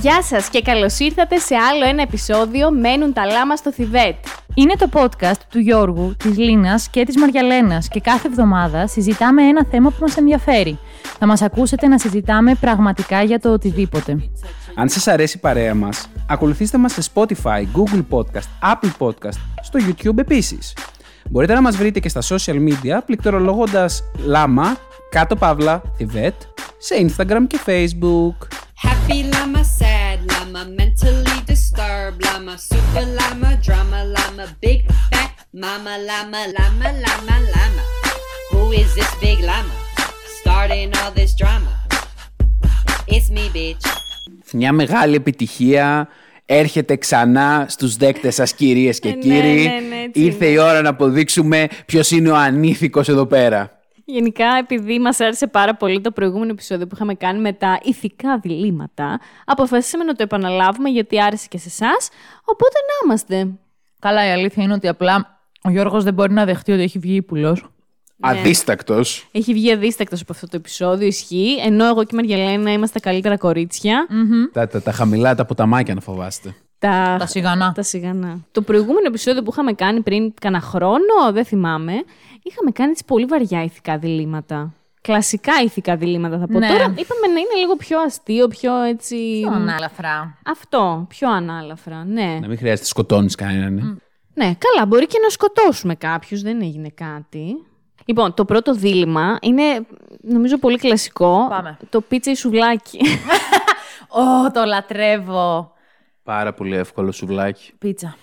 Γεια σας και καλώς ήρθατε σε άλλο ένα επεισόδιο «Μένουν τα λάμα στο Θιβέτ». Είναι το podcast του Γιώργου, της Λίνας και της Μαριαλένας και κάθε εβδομάδα συζητάμε ένα θέμα που μας ενδιαφέρει. Θα μας ακούσετε να συζητάμε πραγματικά για το οτιδήποτε. Αν σας αρέσει η παρέα μας, ακολουθήστε μας σε Spotify, Google Podcast, Apple Podcast, στο YouTube επίσης. Μπορείτε να μας βρείτε και στα social media πληκτρολογώντας λάμα, κάτω παύλα, θιβέτ, σε Instagram και Facebook. Happy llama, sad llama, mentally disturbed llama, super llama, drama llama, big fat mama llama, llama, llama, llama. Who is this big llama? Starting all this drama. It's me, bitch. Μια μεγάλη επιτυχία έρχεται ξανά στους δέκτες σας κυρίες και Ε, ναι, κύριοι. ναι, ναι, έτσι Ήρθε είναι. η ώρα να αποδείξουμε ποιος είναι ο ανήθικος εδώ πέρα. Γενικά, επειδή μας άρεσε πάρα πολύ το προηγούμενο επεισόδιο που είχαμε κάνει με τα ηθικά διλήμματα, αποφασίσαμε να το επαναλάβουμε γιατί άρεσε και σε εσάς. Οπότε να είμαστε. Καλά, η αλήθεια είναι ότι απλά ο Γιώργος δεν μπορεί να δεχτεί ότι έχει βγει ύπουλος. Ναι. Αδίστακτος. Έχει βγει αδίστακτος από αυτό το επεισόδιο, ισχύει. Ενώ εγώ και η Μαριαλένα είμαστε τα καλύτερα κορίτσια. Τα, τα, τα χαμηλά, τα ποταμάκια να φοβάστε. Τα... Τα σιγανά. Τα σιγανά. Το προηγούμενο επεισόδιο που είχαμε κάνει πριν κάνα χρόνο, δεν θυμάμαι, είχαμε κάνει έτσι πολύ βαριά ηθικά διλήμματα. Κλασικά ηθικά διλήμματα θα πω. Ναι. Τώρα είπαμε να είναι λίγο πιο αστείο, πιο έτσι. Πιο ανάλαφρα. Αυτό, πιο ανάλαφρα, ναι. Να μην χρειάζεται να σκοτώνεις κανέναν. ε. Ναι, καλά, μπορεί και να σκοτώσουμε κάποιους, δεν έγινε κάτι. Λοιπόν, το πρώτο δίλημα είναι νομίζω πολύ κλασικό. Πάμε. Το πίτσα ή σουβλάκι. Ω, το λατρεύω. Πάρα πολύ εύκολο σουβλάκι. Πίτσα.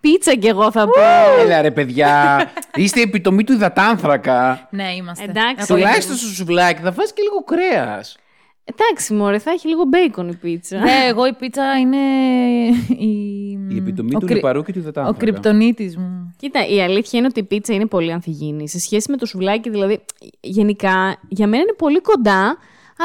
πίτσα κι εγώ θα πω. Έλα ρε παιδιά, είστε η επιτομή του υδατάνθρακα. Ναι, είμαστε. Εντάξει. Εγώ Τουλάχιστον στο σουβλάκι θα βάζει και λίγο κρέας. Εντάξει, μωρέ, θα έχει λίγο μπέικον η πίτσα. Ναι, εγώ η πίτσα είναι η... Η επιτομή ο του κρυ- λιπαρού και του Ο υδατάνθρακα. κρυπτονίτης μου. Κοίτα, η αλήθεια είναι ότι η πίτσα είναι πολύ ανθυγιεινή. Σε σχέση με το σουβλάκι, δηλαδή, γενικά, για μένα είναι πολύ κοντά,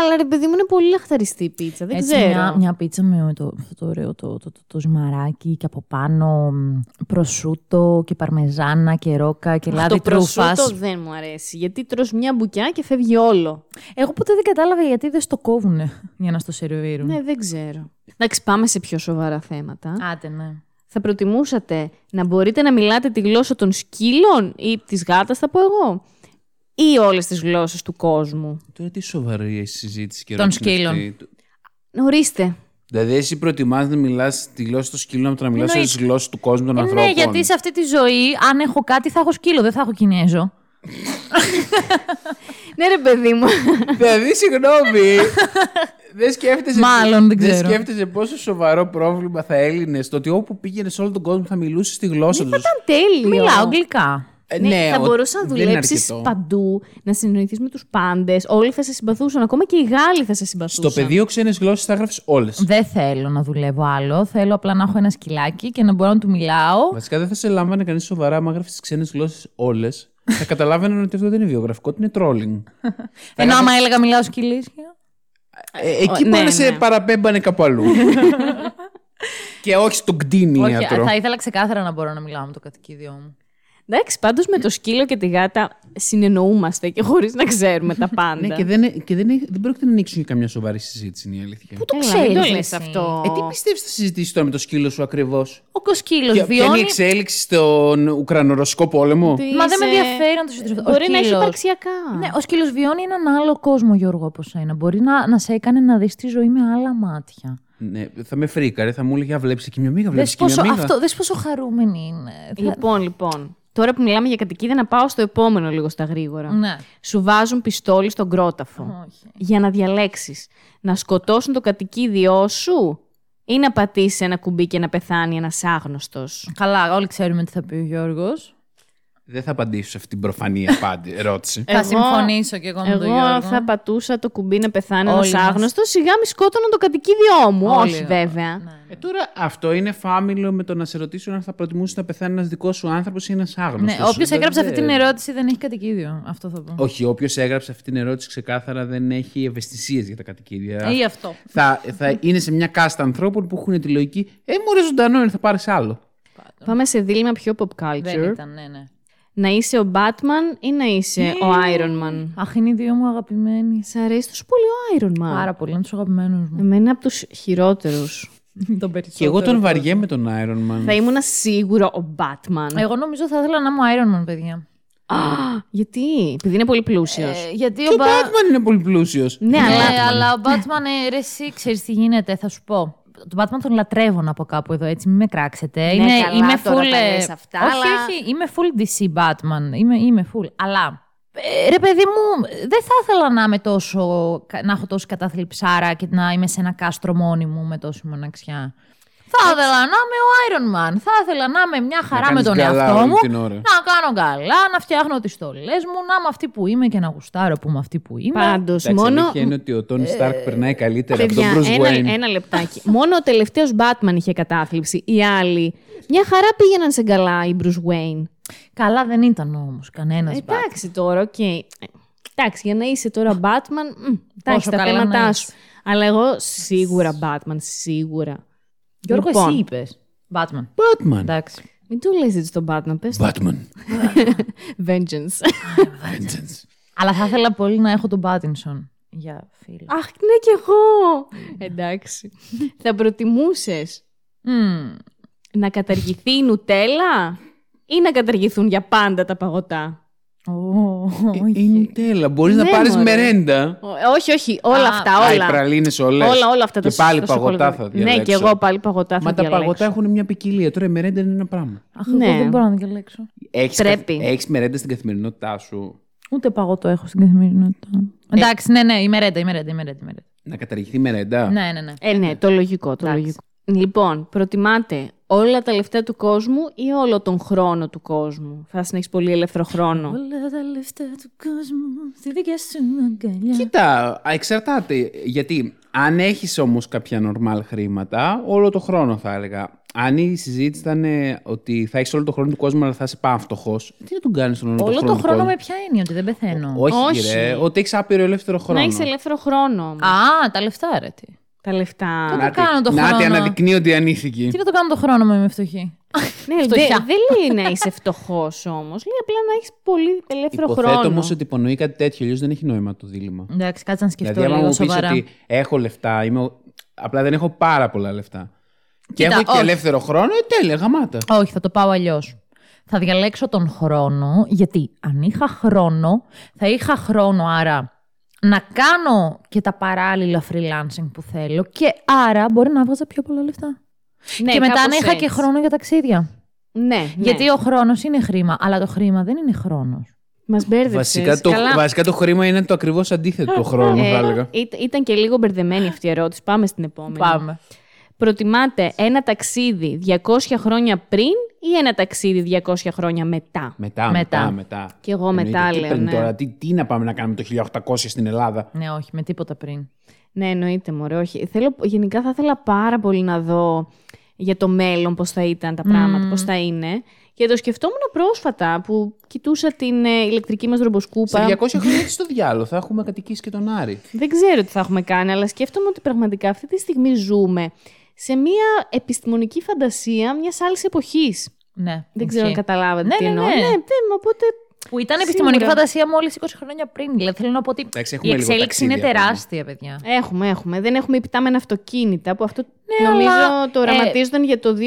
αλλά ρε παιδί μου είναι πολύ λαχταριστή η πίτσα. Δεν Έτσι, ξέρω. Μια, μια πίτσα με το, αυτό το ωραίο το, το, το, το ζυμαράκι και από πάνω μ, προσούτο και παρμεζάνα και ρόκα και λάδι το τρούφας. προσούτο δεν μου αρέσει. Γιατί τρως μια μπουκιά και φεύγει όλο. Εγώ ποτέ δεν κατάλαβα γιατί δεν στο κόβουνε για να στο σερβίρουν. Ναι, δεν ξέρω. Εντάξει, πάμε σε πιο σοβαρά θέματα. Άντε, ναι. Θα προτιμούσατε να μπορείτε να μιλάτε τη γλώσσα των σκύλων ή της γάτας, θα πω εγώ, ή όλες τις γλώσσες του κόσμου. Τώρα τι σοβαρή η συζήτηση και Των ερώτηση είναι σκύλων. αυτή. Ορίστε. Δηλαδή, εσύ προτιμάς να μιλάς τη γλώσσα των σκύλων από το να μιλάς όλες Εννοείται. τις γλώσσες του κόσμου των Ε, ανθρώπων; ναι, γιατί σε αυτή τη ζωή, αν έχω κάτι, θα έχω σκύλο, δεν θα έχω Κινέζο. Ναι ρε παιδί μου. Δηλαδή, συγγνώμη. δεν σκέφτεσαι. Μάλλον, δεν ξέρω. σκέφτεσαι πόσο σοβαρό πρόβλημα θα έλυνες το ότι όπου πήγαινες σε όλο τον κόσμο θα μιλούσες τη γλώσσα τους. Ήταν τέλειο. Μιλάω αγγλικά. Ε, Ναι, θα ο- μπορούσε να δεν είναι δουλέψεις αρκετό. παντού, να συνεννοηθεί με τους πάντες. Όλοι θα σε συμπαθούσαν. Ακόμα και οι Γάλλοι θα σε συμπαθούσαν. Στο πεδίο ξένες γλώσσες θα έγραφε όλες. Δεν θέλω να δουλεύω άλλο. Θέλω απλά να έχω ένα σκυλάκι και να μπορώ να του μιλάω. Βασικά δεν θα σε λάμβανε κανείς σοβαρά άμα έγραφε τις ξένες γλώσσες όλες. θα καταλάβαιναν ότι αυτό δεν είναι βιογραφικό, ότι είναι trolling. Ενώ άμα έλεγα μιλάω σκυλίσια. Ε, εκεί ναι, μπορεί να ναι. σε παραπέμπανε κάπου αλλού. και όχι στον Όχι, κτίνιατρο. θα ήθελα ξεκάθαρα να μπορώ να μιλάω με το κατοικίδιό μου. Εντάξει, πάντως με το σκύλο και τη γάτα συνεννοούμαστε και χωρίς να ξέρουμε τα πάντα. Ναι, και, δεν, και δεν, δεν πρόκειται να ανοίξουν για καμιά σοβαρή συζήτηση, είναι η αλήθεια. Πού το Έλα, μην το ξέρεις λες εσύ; αυτό. Ε, τι πιστεύεις θα συζητήσεις τώρα με το σκύλο σου ακριβώς; Ο κοσκύλος Ποια ποια είναι βιώνει... η εξέλιξη στον Ουκρανορωσικό πόλεμο; Τι Μα δεν με είσαι- ενδιαφέρει να το συντηρήσω. Ο Μπορεί να έχει σκύλος- υπαρξιακά. Ναι, ο σκύλος βιώνει έναν άλλο κόσμο, Γιώργο, από σένα. Μπορεί να, να σε έκανε να δεις τη ζωή με άλλα μάτια. Ναι, θα με φρίκαρε, θα μου έλεγε «Α, βλέπεις εκεί μια μίγα, βλέπεις Δες εκεί μια πόσο, μίγα. αυτό, δες πόσο χαρούμενη είναι. Θα- Λοιπόν, λοιπόν. Τώρα που μιλάμε για κατοικίδια, να πάω στο επόμενο λίγο στα γρήγορα. Ναι. Σου βάζουν πιστόλι στον κρόταφο. Όχι. Για να διαλέξεις. Να σκοτώσουν το κατοικίδιό σου ή να πατήσεις ένα κουμπί και να πεθάνει ένας άγνωστος. Καλά, όλοι ξέρουμε τι θα πει ο Γιώργος. Δεν θα απαντήσω σε αυτή την προφανή απάντη, ερώτηση. Θα συμφωνήσω κι εγώ με τον Εγώ Γιώργο. θα πατούσα το κουμπί να πεθάνει Όλοι ένας μας. άγνωστος, σιγά μη σκότωναν το κατοικίδιό μου. Όλοι, Όχι ναι. βέβαια. Ε, τώρα αυτό είναι φάμιλο με το να σε ρωτήσουν αν θα προτιμούσε να πεθάνει ένας δικός σου άνθρωπος ή ένας άγνωστος. Ναι, όποιος έγραψε αυτή την ερώτηση δεν έχει κατοικίδιο. Αυτό θα πω. Όχι, όποιος έγραψε αυτή την ερώτηση ξεκάθαρα δεν έχει ευαισθησίες για τα κατοικίδια. Ή αυτό. θα, θα είναι σε μια κάστα ανθρώπων που έχουν τη λογική Ε, μου ρε ζωντανό είναι, θα πάρεις άλλο. Πάμε σε δίλημα πιο pop Δεν culture. ήταν, ναι, ναι. Να είσαι ο Batman ή να είσαι Ναι. ο Iron Man; Αχ, είναι οι δύο μου αγαπημένοι. Σ' αρέσει τόσο πολύ ο Iron Man. Πάρα πολύ, είναι τους αγαπημένους μου. Εμένα είναι από τους χειρότερους. τον Και εγώ τον βαριέμαι τον Iron Man. Θα ήμουν σίγουρα ο Batman. Εγώ νομίζω θα ήθελα να είμαι ο Iron Man, παιδιά. Α, γιατί, επειδή είναι πολύ πλούσιος. Ε, γιατί Και ο ο Ba- Batman είναι πολύ πλούσιος. ναι, Ναι, αλλά αλλά ο Batman, ε, ρε, εσύ ξέρεις τι γίνεται, θα σου πω. Τον Batman τον λατρεύω να από κάπου εδώ, έτσι, μην με κράξετε. Ναι, είναι, καλά, είμαι τώρα full. τα ε, λες αυτά, όχι, αλλά- όχι, είμαι full DC Batman. Είμαι, είμαι full. Αλλά. ε, ρε παιδί μου, δεν θα ήθελα να, είμαι τόσο, να έχω τόση κατάθλιψάρα και να είμαι σε ένα κάστρο μόνη μου με τόση μοναξιά. Θα ήθελα να είμαι ο Iron Man. Θα ήθελα να είμαι μια χαρά με κάνεις τον γκάλα εαυτό όλη μου. την ώρα. Να κάνω καλά, να φτιάχνω τις στολές μου, να είμαι αυτή που είμαι και να γουστάρω που είμαι αυτή που είμαι. πάντως Εντάξει, μόνο... αλήθεια είναι ότι ο Τόνι Σταρκ περνάει καλύτερα από τον Παιδιά, Bruce ένα, Wayne. ένα λεπτάκι. Μόνο ο τελευταίος Batman είχε κατάθλιψη. Οι άλλοι, μια χαρά πήγαιναν σε καλά οι Bruce Wayne. Καλά δεν ήταν όμως κανένας. Εντάξει τώρα, οκ. Ε, Εντάξει, για να είσαι τώρα Batman, μ, εντάξει, Πόσο τα καλά να θέματα είσαι. σου. Αλλά εγώ σίγουρα Batman, σίγουρα. Γιώργο, Λοιπόν. εσύ είπες. Batman. Batman. Εντάξει. Μην του λες έτσι τον Batman, πες το. Batman. Vengeance. Vengeance. Αλλά θα ήθελα πολύ να έχω τον Πάτινσον για φίλο. Αχ, ναι κι εγώ. Εντάξει. Θα προτιμούσες Μμμ. να καταργηθεί η νουτέλα ή να καταργηθούν για πάντα τα παγωτά; Ω, όχι. Είναι τέλα. Μπορείς να Ναι, πάρεις μωρέ. μερέντα. Ω, όχι, όχι, όλα Α, αυτά, Α, οι όλα. πραλίνες όλες. Όλα, όλα αυτά Και τα πάλι τα παγωτά θα σοκολάτα. Ναι, διαλέξω. και εγώ πάλι παγωτά θα Μα τα διαλέξω. παγωτά έχουν μια ποικιλία. Τώρα η μερέντα είναι ένα πράγμα. Αχ, Ναι. εγώ δεν μπορώ να διαλέξω. Έχεις, Πρέπει. Έχεις μερέντα στην καθημερινότητά σου. Ούτε παγωτό έχω στην καθημερινότητα. Εντάξει, ναι, ναι, η μερέντα, η μερέντα, η μερέντα. η μερέντα. Να καταργηθεί η μερέντα. Ναι, ναι, ναι. Ε, ναι, το λογικό, το Εντάξει. λογικό. Λοιπόν, προτιμάτε όλα τα λεφτά του κόσμου ή όλο τον χρόνο του κόσμου; Θα να έχεις πολύ ελεύθερο χρόνο. Όλα τα λεφτά του κόσμου στη δικιά σου αγκαλιά. Κοίτα, α, εξαρτάται. Γιατί αν έχεις όμως κάποια νορμάλ χρήματα, όλο το χρόνο θα έλεγα. Αν η συζήτηση ήταν ε, ότι θα έχεις όλο το χρόνο του κόσμου, αλλά θα είσαι πανφτωχό, τι να τον κάνεις τον όλο, Όλο το το χρόνο. του χρόνο κόσμου; με ποια έννοια, ότι δεν πεθαίνω; Όχι, Όχι. ρε, ότι έχεις άπειρο ελεύθερο χρόνο. Να έχει ελεύθερο χρόνο. όμως. Α, τα λεφτά, ρε. Τι. Τα λεφτά. το Νάτι, κάνω το Νάτι, χρόνο. αναδεικνύει ότι ανήθικη. Τι να το κάνω το χρόνο μου, είμαι φτωχή. Ναι, δε- φτωχιά. δεν λέει να είσαι φτωχός όμως. Λέει απλά να έχεις πολύ ελεύθερο Υποθέτω χρόνο. όμως ότι υπονοεί κάτι τέτοιο, αλλιώς δεν έχει νόημα το δίλημα. Εντάξει, κάτσε να σκεφτώ Δηλαδή, άμα λίγο μου πεις σοβαρά. ότι έχω λεφτά, είμαι... ο- απλά δεν έχω πάρα πολλά λεφτά. Και Κοίτα, έχω και όχι. ελεύθερο χρόνο, ε, τέλεια, γαμάτα. Όχι, θα το πάω αλλιώς. Θα διαλέξω τον χρόνο, γιατί αν είχα χρόνο, θα είχα χρόνο άρα να κάνω και τα παράλληλα freelancing που θέλω και άρα μπορεί να βγάζα πιο πολλά λεφτά. Ναι, και μετά να κάπως είχα και έτσι. χρόνο για ταξίδια. Ναι, ναι. Γιατί ο χρόνος είναι χρήμα, αλλά το χρήμα δεν είναι χρόνος. Μας μπέρδεψες. Βασικά το, βασικά το χρήμα είναι το ακριβώς αντίθετο του χρόνου, θα έλεγα. ήταν και λίγο μπερδεμένη αυτή η ερώτηση. Πάμε στην επόμενη. Πάμε. Προτιμάτε ένα ταξίδι 200 χρόνια πριν ή ένα ταξίδι 200 χρόνια μετά; Μετά, μετά, Μετά. μετά. Κι εγώ Εννοείται. μετά Τι λέω, παίρνει ναι. Τώρα, τι, τι να πάμε να κάνουμε το 1800 στην Ελλάδα; Ναι, όχι, με τίποτα πριν. Ναι, εννοείται, μωρέ, όχι. Θέλω, γενικά θα ήθελα πάρα πολύ να δω για το μέλλον πώς θα ήταν τα πράγματα, πώς θα είναι. Και το σκεφτόμουν πρόσφατα που κοιτούσα την ε, ηλεκτρική μας ρομποσκούπα. Σε 200 χρόνια τι στο διάλογο, θα έχουμε κατοικήσει και τον Άρη. Δεν ξέρω τι θα έχουμε κάνει, αλλά σκέφτομαι ότι πραγματικά αυτή τη στιγμή ζούμε σε μια επιστημονική φαντασία μιας άλλης εποχής. Ναι. Δεν ξέρω αν ισχύει. καταλάβατε Ναι, τι ναι, εννοώ. ναι. ναι, ναι, οπότε Που ήταν Σίγουρα. επιστημονική φαντασία μόλις 20 χρόνια πριν. Δηλαδή θέλω να πω ότι Εντάξει, η έχουμε λίγο εξέλιξη είναι ταξίδια ακόμα. τεράστια, παιδιά. έχουμε, έχουμε. Δεν έχουμε υπτάμενα αυτοκίνητα που αυτό Ναι, νομίζω αλλά, το ε, οραματίζονταν για το 2000.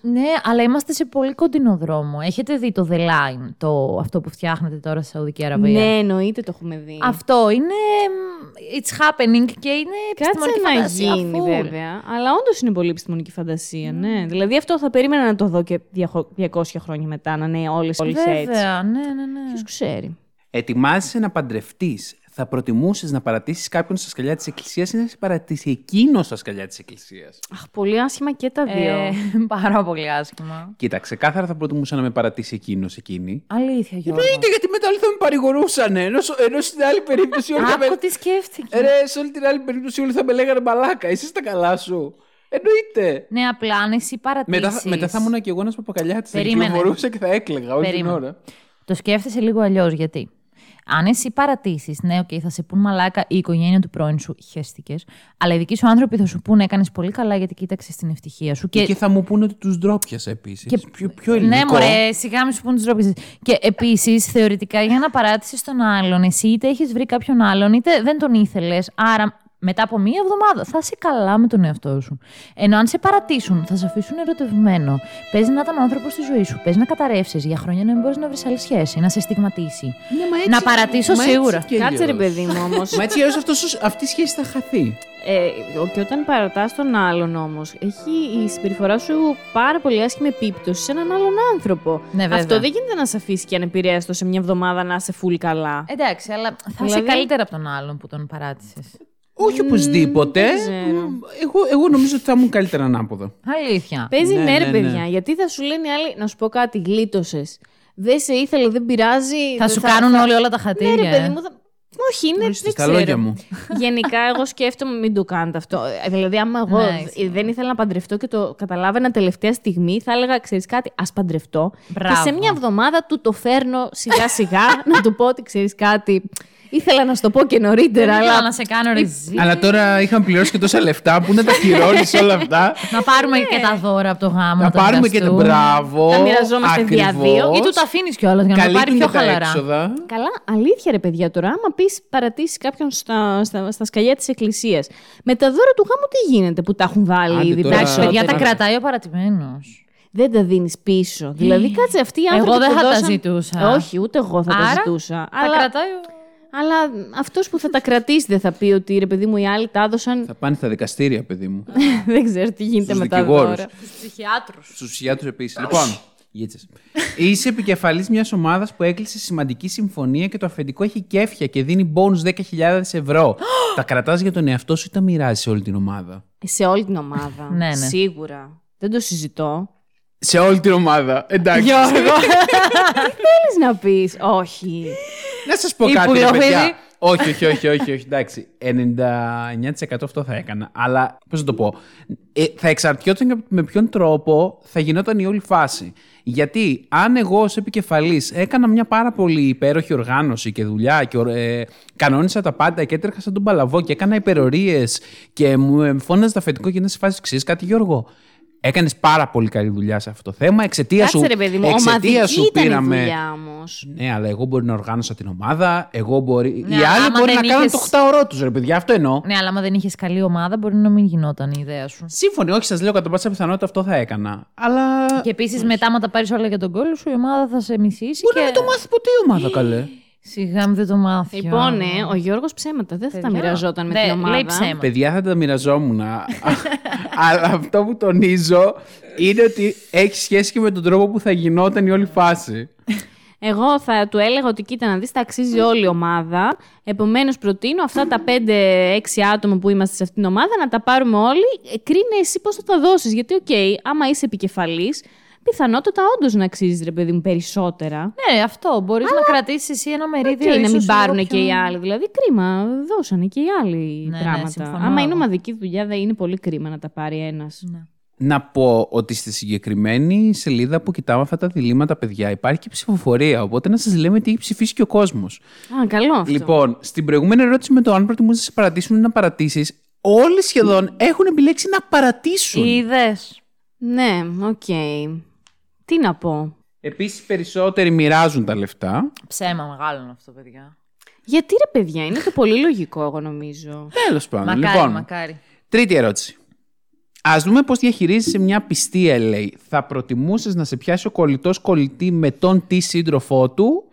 Ναι, αλλά είμαστε σε πολύ κοντινό δρόμο. Έχετε δει το The Line, το, αυτό που φτιάχνετε τώρα στη Σαουδική Αραβία; Ναι, εννοείται το έχουμε δει. Αυτό είναι. μ, It's happening και είναι επιστημονική Κάτσε να φαντασία. γίνει full. βέβαια. Αλλά όντως είναι πολύ επιστημονική φαντασία, ναι. Δηλαδή αυτό θα περίμενα να το δω και 200 χρόνια μετά, να είναι όλες έτσι. Βέβαια, ναι, ναι, ναι. Ποιος ξέρει. Ετοιμάζεσαι να παντρευτείς. Θα προτιμούσες να παρατήσεις κάποιον στα σκαλιά της Εκκλησίας ή να σε παρατήσει εκείνος στα σκαλιά της Εκκλησίας; Αχ, πολύ άσχημα και τα δύο. Ε, πάρα πολύ άσχημα. Κοίτα, ξεκάθαρα θα προτιμούσα να με παρατήσει εκείνος εκείνη. Αλήθεια, Γιώργο. Εννοείται γιατί μετά όλοι θα με παρηγορούσαν. Ενώ, ενώ στην άλλη περίπτωση όλοι θα με. Άκου τι σκέφτηκε. Ρε, σε όλη την άλλη περίπτωση όλοι θα με λέγανε μαλάκα. Εσύ τα καλά σου. Εννοείται. Ναι, απλά αν εσύ παρατήσεις... Μετά, θα- μετά θα ήμουν και εγώ ένας παπακαλιά τη. Θα Περίμενε. κυκλοφορούσα και θα έκλαιγα όλη Περίμενε. την ώρα. Το σκέφτεσαι λίγο αλλιώς γιατί; Αν εσύ παρατήσεις, ναι, οκ, θα σε πούν μαλάκα η οικογένεια του πρώην σου, χέστηκες. Αλλά οι δικοί σου άνθρωποι θα σου πούνε έκανες πολύ καλά γιατί κοίταξες την ευτυχία σου. Και, θα μου πούνε ότι τους ντρόπιασε επίσης. Και- Πιο, πιο ελληνικό. Ναι, μωρέ, σιγά μη σου πούν τι ντρόπιες. Και επίσης, θεωρητικά, για να παράτησες τον άλλον, εσύ είτε έχεις βρει κάποιον άλλον, είτε δεν τον ήθελες. Άρα, μετά από μία εβδομάδα θα είσαι καλά με τον εαυτό σου. Ενώ αν σε παρατήσουν, θα σε αφήσουν ερωτευμένο. Παίζει να ήταν ο άνθρωπος στη ζωής σου. Παίζει να καταρρεύσεις για χρόνια να μην μπορείς να βρεις άλλη σχέση, να σε στιγματίσει. Ναι, μα έτσι- Να παρατήσω μα έτσι σίγουρα. κι Κάτσε ρε αλλιώς. παιδί μου όμως. Μα έτσι αλλιώς αυτός- αυτή η σχέση θα χαθεί. Ε, ο- και όταν παρατάς τον άλλον όμως, έχει η συμπεριφορά σου πάρα πολύ άσχημη επίπτωση σε έναν άλλον άνθρωπο. Ναι, βέβαια. Αυτό δεν γίνεται να σε αφήσει και ανεπηρέαστο σε μια εβδομάδα να είσαι full καλά. Εντάξει, αλλά θα είσαι Δηλαδή- καλύτερα από τον άλλον που τον παράτησες. Όχι οπωσδήποτε. δεν ξέρω. Μ, Εγώ, εγώ νομίζω ότι θα ήμουν καλύτερα ανάποδα. Αλήθεια. Παίζει Ναι, ναι, ναι, ρε ναι. παιδιά. Γιατί θα σου λένε οι άλλοι, να σου πω κάτι, γλίτωσες. Δεν σε ήθελε, δεν πειράζει. Θα δεν σου κάνουν όλοι όλα τα Ναι, χατήρια. ρε ε. παιδί μου. Θα... Όχι, είναι. Ορίστε, δεν στα ξέρω. λόγια μου. Γενικά, εγώ σκέφτομαι μην το κάνετε αυτό. Ε, Δηλαδή, άμα εγώ Ναι, ισχύει. δεν ήθελα να παντρευτώ και το καταλάβαινα τελευταία στιγμή, θα έλεγα, ξέρεις κάτι, ας παντρευτώ. Μπράβο. Και σε μια εβδομάδα του το φέρνω σιγά-σιγά να του πω ότι ξέρεις κάτι. Ήθελα να σου το πω και νωρίτερα, Δεν ήθελα αλλά. να σε κάνω ρεζί. Αλλά τώρα είχαμε πληρώσει και τόσα λεφτά που να τα πληρώνεις όλα αυτά. Να πάρουμε και τα δώρα από το γάμο. να τα πάρουμε και το μοιραστούμε. μπράβο. Τα μοιραζόμαστε δια δύο. ακριβώς. Ή του τα αφήνεις κιόλας για να το πάρει Καλύπτουν πιο και τα χαλαρά. έξοδα. Καλά, αλήθεια ρε παιδιά τώρα. Άμα πεις παρατήσεις κάποιον στα, στα, στα σκαλιά της εκκλησίας, με τα δώρα του γάμου τι γίνεται που τα έχουν βάλει Άντε ήδη τώρα. Εντάξει, παιδιά, τα περισσότερα. κρατάει ο παρατημένος. Δεν τα δίνεις πίσω. Δηλαδή, κάτσε αυτοί οι άνθρωποι. Εγώ δεν που θα τα δώσαν- ζητούσα. Όχι, ούτε εγώ θα τα Άρα, ζητούσα. Τα Αλλά, κρατάει. Ο- αλλά αυτός που θα τα κρατήσει δεν θα πει ότι ρε παιδί μου οι άλλοι τα έδωσαν. Θα πάνε στα δικαστήρια, παιδί μου. δεν ξέρω τι γίνεται Στους με τα δικηγόρους. δώρα. Στους ψυχιάτρους. Στους ψυχιάτρους επίσης. λοιπόν, γίτσες. Είσαι επικεφαλής μιας ομάδας που έκλεισε σημαντική συμφωνία και το αφεντικό έχει κέφια και δίνει bonus 10.000 ευρώ. τα κρατάς για τον εαυτό σου ή τα μοιράζεις σε όλη την ομάδα; Σε όλη την ομάδα. Ναι, ναι. Σίγουρα. Δεν το συζητώ. Σε όλη την ομάδα. Εντάξει. Θέλεις να πεις, Όχι. Να σας πω Η κάτι, ρε πουλοβίδη. παιδιά. όχι, όχι, όχι, όχι, όχι. Εντάξει. 99% αυτό θα έκανα. Αλλά πώς να το πω. Ε, θα εξαρτιόταν και με ποιον τρόπο θα γινόταν η όλη φάση. Γιατί αν εγώ ως επικεφαλής έκανα μια πάρα πολύ υπέροχη οργάνωση και δουλειά και ε, κανόνισα τα πάντα και έτρεχα σαν τον παλαβό και έκανα υπερορίες και μου ε, φώναζε τα αφεντικό και να σε φάση ξέρεις κάτι Γιώργο. Έκανες πάρα πολύ καλή δουλειά σε αυτό το θέμα. Εξαιτίας σου, Κάτσε ρε παιδί μου, εξαιτίας ομαδική σου ήταν πήραμε. η δουλειά όμως. Ναι, αλλά εγώ μπορεί να οργάνωσα την ομάδα. Εγώ μπορεί... Ναι, Οι αλλά άλλοι άμα μπορεί να δεν κάνουν είχες- το 8 ώρο τους, ρε παιδιά. Αυτό εννοώ. Ναι, αλλά άμα δεν είχες καλή ομάδα, μπορεί να μην γινόταν η ιδέα σου. Σύμφωνοι, όχι, σας λέω κατά πάσα πιθανότητα αυτό θα έκανα. Αλλά. Και επίσης μετά, άμα τα πάρεις όλα για τον κόλλο σου, η ομάδα θα σε μισήσει. Μπορεί και... να μην το μάθεις ποτέ η ομάδα, καλέ. Σιγά μην δεν το μάθει. Λοιπόν, ναι, ο Γιώργος ψέματα δεν θα τα Παιδιά. μοιραζόταν με Ναι, την ομάδα. λέει ψέματα. Παιδιά θα τα μοιραζόμουν. αλλά αυτό που τονίζω είναι ότι έχει σχέση και με τον τρόπο που θα γινόταν η όλη φάση. Εγώ θα του έλεγα ότι κοίτα να δεις, τα αξίζει όλη η ομάδα. Επομένως, προτείνω αυτά τα 5-6 άτομα που είμαστε σε αυτήν την ομάδα να τα πάρουμε όλοι. Ε, Κρίνε εσύ πώς θα τα δώσεις. Γιατί, οκ, άμα είσαι επικεφαλής, πιθανότατα όντως να αξίζεις ρε παιδί μου περισσότερα. Ναι, αυτό. Μπορείς να κρατήσεις εσύ ένα μερίδιο. Και να ίσως μην λίγο πάρουν πιο- και οι άλλοι. Δηλαδή, κρίμα, δώσανε και οι άλλοι Ναι, ναι, πράγματα. συμφωνώ άμα είναι εγώ. ομαδική δουλειά, δεν είναι πολύ κρίμα να τα πάρει ένας. Ναι. Να πω ότι στη συγκεκριμένη σελίδα που κοιτάμε αυτά τα διλήμματα, παιδιά, υπάρχει και ψηφοφορία. Οπότε να σας λέμε τι έχει ψηφίσει και ο κόσμος. Α, καλό αυτό. Λοιπόν, στην προηγούμενη ερώτηση με το αν προτιμούσε να σε παρατήσουν ή να παρατήσεις, όλοι σχεδόν έχουν επιλέξει να παρατήσουν. Είδες. Ναι, οκ. Τι να πω; Επίσης, περισσότεροι μοιράζουν τα λεφτά. Ψέμα μεγάλο είναι αυτό, παιδιά. Γιατί ρε παιδιά, είναι το πολύ λογικό, εγώ νομίζω. Τέλος πάντων. Μακάρι, λοιπόν, μακάρι. τρίτη ερώτηση. Α δούμε πώς διαχειρίζεσαι μια πιστή λέει. Θα προτιμούσες να σε πιάσει ο κολλητός κολλητή με τον τι σύντροφό του,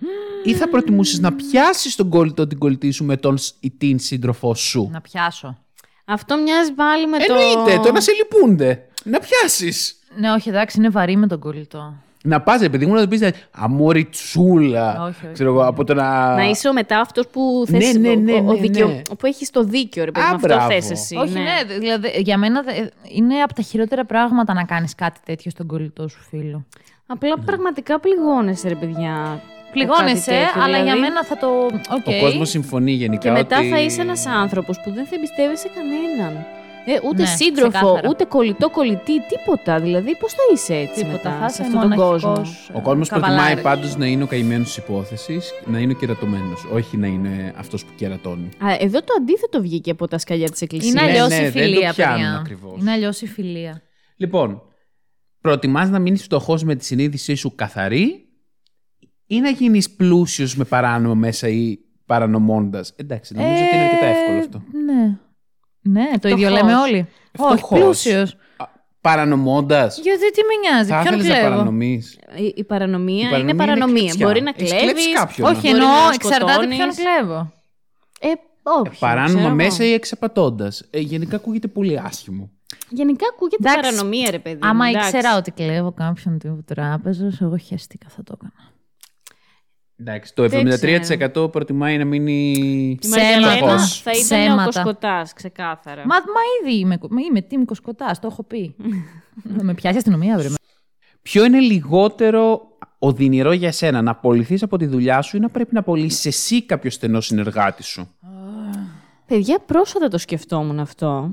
ή θα προτιμούσες να πιάσεις τον κολλητό την κολλητή σου με τον σ- ή την σύντροφό σου; Να πιάσω. Αυτό μοιάζει πάλι με το. Εννοείται, το να σε λυπούνται. Να πιάσεις. Ναι, όχι, εντάξει, είναι βαρύ με τον κολλητό. Να πας, επειδή μου να του πεις Αμοριτσούλα. Όχι, όχι. Ξέρω εγώ, από το να. Να είσαι ο μετά αυτός που Ναι, θες, ναι, ναι, ο- ο ναι, δικαιο- ναι. που έχεις το δίκιο, ρε παιδί Α, μου. Αυτό μπράβο. θες εσύ. όχι, ναι, δηλαδή για μένα δε- είναι από τα χειρότερα πράγματα να κάνεις κάτι τέτοιο στον κολλητό σου φίλο. Απλά πραγματικά πληγώνεσαι, ρε παιδιά. Πληγώνεσαι, από κάτι τέτοιο, αλλά για δηλαδή. μένα θα το. οκ. Ο κόσμος συμφωνεί γενικά. Και μετά ότι... θα είσαι ένας άνθρωπος που δεν θα εμπιστεύεσαι κανέναν. Ε, ούτε Ναι, σύντροφο, ξεκάθαρα. ούτε κολλητό κολλητή, τίποτα. Δηλαδή, πώς θα είσαι έτσι Τίποτα. μετά, Θα σε είσαι αυτόν τον κόσμο; μοναχικός, Ο κόσμος ε, προτιμάει καβαλάρης. πάντως να είναι ο καημένος της υπόθεσης, να είναι ο κερατωμένος, όχι να είναι αυτός που κερατώνει. Α, εδώ το αντίθετο βγήκε από τα σκαλιά της Εκκλησίας. Είναι Ναι, αλλιώς ναι, η δεν το φιλία, πιάνουν παιδιά. ακριβώς. Είναι αλλιώς η φιλία. Λοιπόν, προτιμάς να μείνεις φτωχός με τη συνείδησή σου καθαρή ή να γίνεις πλούσιος με παράνομα μέσα ή παρανομώντας; Εντάξει, νομίζω ότι είναι αρκετά εύκολο αυτό. Ναι. Ναι, το ίδιο Φτωχός. λέμε όλοι. Όχι, Φτωχός. πλούσιος. Παρανομώντας. Γιατί τι με νοιάζει, Θα ποιον ήθελες να κλέβω; παρανομείς. Η, η παρανομία, Η παρανομία είναι είναι παρανομία. κλεψιά. Μπορεί να Έχεις κλέβεις. κλέψει κάποιον. Όχι, Μπορεί εννοώ να εξαρτάται σκοτώνεις. ποιον κλέβω. Ε, όχι. Παράνομα ξέρω μέσα εγώ. ή εξαπατώντας. Ε, γενικά ακούγεται πολύ άσχημο. Γενικά ακούγεται Εντάξει. παρανομία, ρε παιδί. μου, Άμα εντάξει. ήξερα ότι κλέβω κάποιον του τράπεζα, εγώ χαίστηκα θα το έκανα. Εντάξει, το Δεν 73% προτιμάει να μείνει. Η Ψέματα. Μαργαλένα φτωχός. θα ήταν ο Ψέματα. Κοσκοτάς, ξεκάθαρα. Μα, μα ήδη είμαι, είμαι team Κοσκοτάς, το έχω πει. Θα με πιάσει η αστυνομία, βρε. Ποιο είναι λιγότερο οδυνηρό για σένα, να απολυθείς από τη δουλειά σου ή να πρέπει να απολύσεις εσύ κάποιο στενό συνεργάτη σου; Παιδιά, πρόσφατα το σκεφτόμουν αυτό.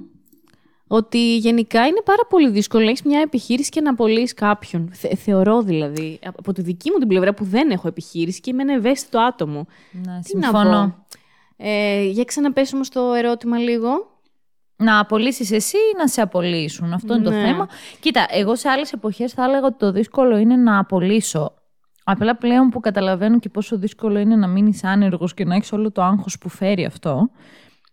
Ότι γενικά είναι πάρα πολύ δύσκολο να έχεις μια επιχείρηση και να απολύσει κάποιον. Θε- θεωρώ δηλαδή, από τη δική μου την πλευρά που δεν έχω επιχείρηση και είμαι ένα ευαίσθητο άτομο. Ναι, Τι να συμφωνώ. πω. Ε, για ξαναπες όμως το ερώτημα λίγο. Να απολύσεις εσύ ή να σε απολύσουν; Αυτό είναι το Ναι. θέμα. Κοίτα, εγώ σε άλλες εποχές θα έλεγα ότι το δύσκολο είναι να απολύσω. Απλά πλέον που καταλαβαίνω και πόσο δύσκολο είναι να μείνεις άνεργος και να έχεις όλο το άγχος που φέρει αυτό,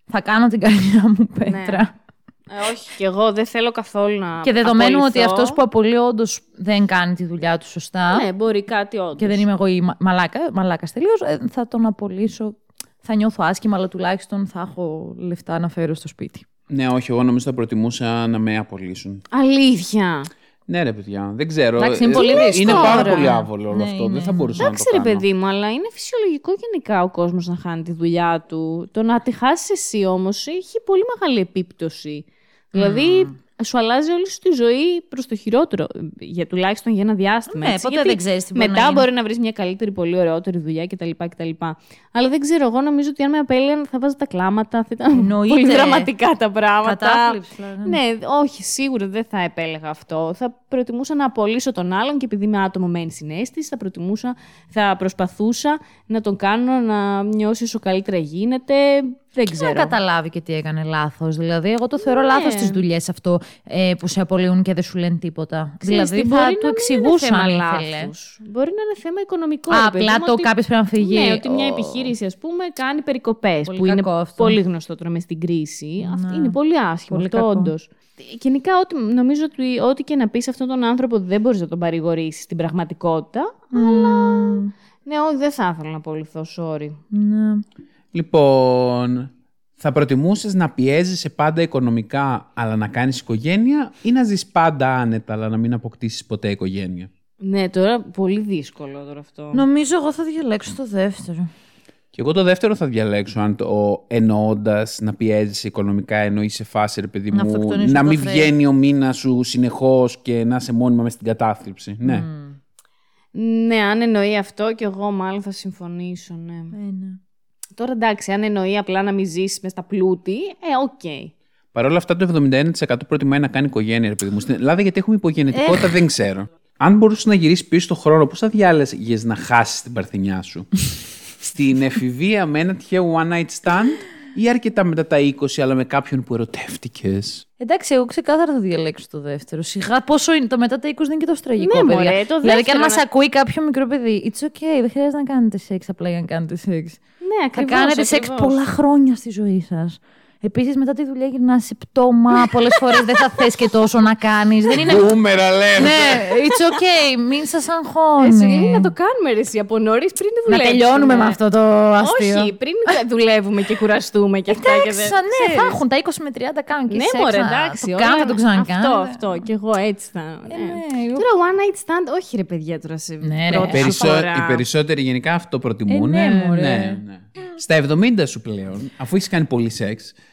θα κάνω την καρδιά μου πέτρα. Ε, όχι, και εγώ δεν θέλω καθόλου να Και δεδομένου ότι απολυθώ. αυτός που απολύει όντως δεν κάνει τη δουλειά του σωστά. Ναι, μπορεί κάτι όντως. και δεν είμαι εγώ η μα- μαλάκα, μαλάκας τελείως, ε, θα τον απολύσω. Θα νιώθω άσχημα, αλλά τουλάχιστον θα έχω λεφτά να φέρω στο σπίτι. Ναι, όχι, εγώ νομίζω θα προτιμούσα να με απολύσουν. Αλήθεια. Ναι, ρε παιδιά, δεν ξέρω. Εντάξει, είναι Ε, πολύ Είναι δύσκολο. πάρα Τώρα. πολύ άβολο όλο Ναι, αυτό. είναι. Δεν θα μπορούσα να Εντάξει, το ρε κάνω. παιδί μου, αλλά είναι φυσιολογικό γενικά ο κόσμος να χάνει τη δουλειά του. Το να τη χάσεις εσύ όμως έχει πολύ μεγάλη επίπτωση. Δηλαδή, σου αλλάζει όλη σου τη ζωή προς το χειρότερο. Για τουλάχιστον για ένα διάστημα. Ναι, έτσι, ποτέ γιατί δεν ξέρεις τι μπορεί Μετά να γίνει. μπορεί να βρεις μια καλύτερη, πολύ ωραιότερη δουλειά κτλ. κτλ. Αλλά δεν ξέρω, εγώ νομίζω ότι αν με απέλυαν θα βάζα τα κλάματα. Θα ήταν Εννοείται. πολύ δραματικά τα πράγματα. Κατάθλιψη, δηλαδή. Ναι, όχι, σίγουρα δεν θα επέλεγα αυτό. Θα προτιμούσα να απολύσω τον άλλον και επειδή είμαι άτομο με ενσυναίσθηση, θα προτιμούσα, θα προσπαθούσα να τον κάνω να νιώσει όσο καλύτερα γίνεται. Δεν Να ξέρω. καταλάβει και τι έκανε λάθος. Δηλαδή, εγώ το θεωρώ Ναι. λάθος στι δουλειές αυτό ε, που σε απολύουν και δεν σου λένε τίποτα. Ξέρεις δηλαδή, τι, θα μπορεί του να μην εξηγούσαν είναι αν θέμα ήθελε. λάθους. Μπορεί να είναι θέμα οικονομικό. Α, ρε παιδί απλά μου, το ότι- κάποιος πρέπει να φύγει. Ναι, ότι μια Ω. επιχείρηση, ας πούμε, κάνει περικοπές, Πολύ που είναι κακό αυτό. πολύ γνωστό τώρα μες στην κρίση. Αυτό Ναι. είναι πολύ άσχημο Πολύ αυτό, κακό. όντως. Γενικά, ό,τι, νομίζω ότι ό,τι και να πεις αυτόν τον άνθρωπο δεν μπορείς να τον παρηγορήσεις στην πραγματικότητα. Μμμ, Ναι, όχι, δεν θα ήθελα να απολυθώ, sorry. ναι. Λοιπόν, θα προτιμούσες να πιέζεσαι πάντα οικονομικά αλλά να κάνεις οικογένεια ή να ζεις πάντα άνετα αλλά να μην αποκτήσεις ποτέ οικογένεια; Ναι, τώρα πολύ δύσκολο τώρα αυτό. Νομίζω εγώ θα διαλέξω το δεύτερο. Και εγώ το δεύτερο θα διαλέξω αν το εννοώντας να πιέζεσαι οικονομικά ενώ είσαι φάση, ρε παιδί Να μου, αυτοκτονήσουν να το μην χρέος. βγαίνει ο μήνας σου συνεχώς και να είσαι μόνιμα μες στην κατάθλιψη. Ναι. Ναι, αν εννοεί αυτό και εγώ μάλλον θα συμφωνήσω, ναι. Ε, ναι. Τώρα εντάξει, αν εννοεί απλά να μην ζήσει μες στα πλούτη, ε, οκ. Παρ' όλα αυτά, το 71% προτιμάει να κάνει οικογένεια, ρε παιδί μου. Στην Ελλάδα, γιατί έχουμε υπογεννητικότητα, δεν ξέρω. Αν μπορούσες να γυρίσεις πίσω στον χρόνο, πώς θα διάλεγε να χάσεις την παρθενιά σου; Στην εφηβεία με ένα τυχαίο one night stand; Ή αρκετά μετά τα 20, αλλά με κάποιον που ερωτεύτηκες. Εντάξει, εγώ ξεκάθαρα θα διαλέξω το δεύτερο. Σιγά, πόσο είναι το μετά τα 20 δεν είναι και τόσο τραγικό, Ναι, παιδιά. μωρέ, το δηλαδή, και αν δεύτερο μας να- ακούει κάποιο μικρό παιδί, it's okay, δεν χρειάζεται να κάνετε σεξ απλά για να κάνετε σεξ. Ναι, Θα ακριβώς, κάνετε σεξ ακριβώς. πολλά χρόνια στη ζωή σας. Επίσης, μετά τη δουλειά γυρνάς σε πτώμα. Πολλές φορές δεν θα θες και τόσο να κάνεις. Δεν είναι. Μπούμερα, λέμε. ναι, it's okay, μην σα Ε, σου αγχώνει. λέει να το κάνουμε ρε, εσύ από νωρίς πριν Να δουλεύουμε. τελειώνουμε με αυτό το αστείο. Όχι, πριν δουλεύουμε και κουραστούμε και αυτά. και Εντάξει, δεν- ναι, ξέρεις. θα έχουν τα 20 με 30 κάνουν και Ναι, σεξ. μωρέ, να εντάξει. Το όλα- κάνουν, θα το ξανακάνουν. Αυτό, αυτό. Και εγώ έτσι θα. ναι. ναι, Τώρα, one night stand, όχι ρε παιδιά τώρα σε Ναι, ρε. πρώτη Περισσο... φορά. Οι περισσότεροι γενικά αυτό προτιμούν. Ε, ναι, μωρέ. ναι, ναι. Στα 70 σου πλέον, αφού έχεις κάνει πολύ σεξ, Ναι.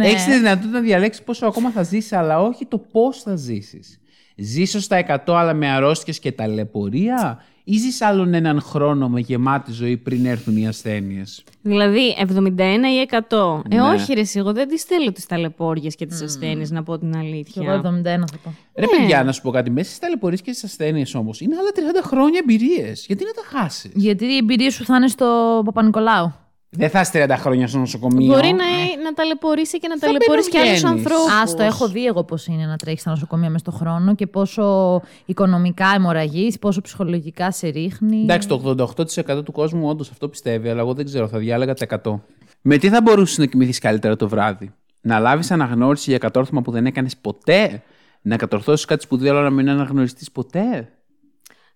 Έχεις τη δυνατότητα να διαλέξεις πόσο ακόμα θα ζήσεις, αλλά όχι το πώς θα ζήσεις. Ζήσω στα 100 αλλά με αρρώστιες και ταλαιπωρία, ή ζεις άλλον έναν χρόνο με γεμάτη ζωή πριν έρθουν οι ασθένειες; Δηλαδή 71 ή 100. Ε, Ναι. όχι, ρε, εσύ, εγώ δεν τις θέλω τις ταλαιπώρια και τις ασθένειες, να πω την Και αλήθεια. εγώ 71 θα πω. Ρε παιδιά, να σου πω κάτι. Μέσα στις ταλαιπωρίες και στις ασθένειες όμως είναι άλλα 30 χρόνια εμπειρίες. Γιατί να τα χάσεις; Γιατί η εμπειρία σου θα είναι στο Παπα-Νικολάου. Δεν θα είσαι 30 χρόνια στο νοσοκομείο. Μπορεί να, να ταλαιπωρήσει και να ταλαιπωρήσει και άλλους μπαινοβγαίνεις. ανθρώπους. Α, το έχω δει εγώ πώς είναι να τρέχεις στα νοσοκομεία μέσα στον χρόνο και πόσο οικονομικά αιμορραγείς, πόσο ψυχολογικά σε ρίχνει. Εντάξει, το 88% του κόσμου όντως αυτό πιστεύει, αλλά εγώ δεν ξέρω, θα διάλεγα τα 100. Με τι θα μπορούσες να κοιμηθείς καλύτερα το βράδυ, Να λάβεις αναγνώριση για κατόρθωμα που δεν έκανες ποτέ, Να κατορθώσεις κάτι σπουδαίο, αλλά να μην αναγνωριστείς ποτέ;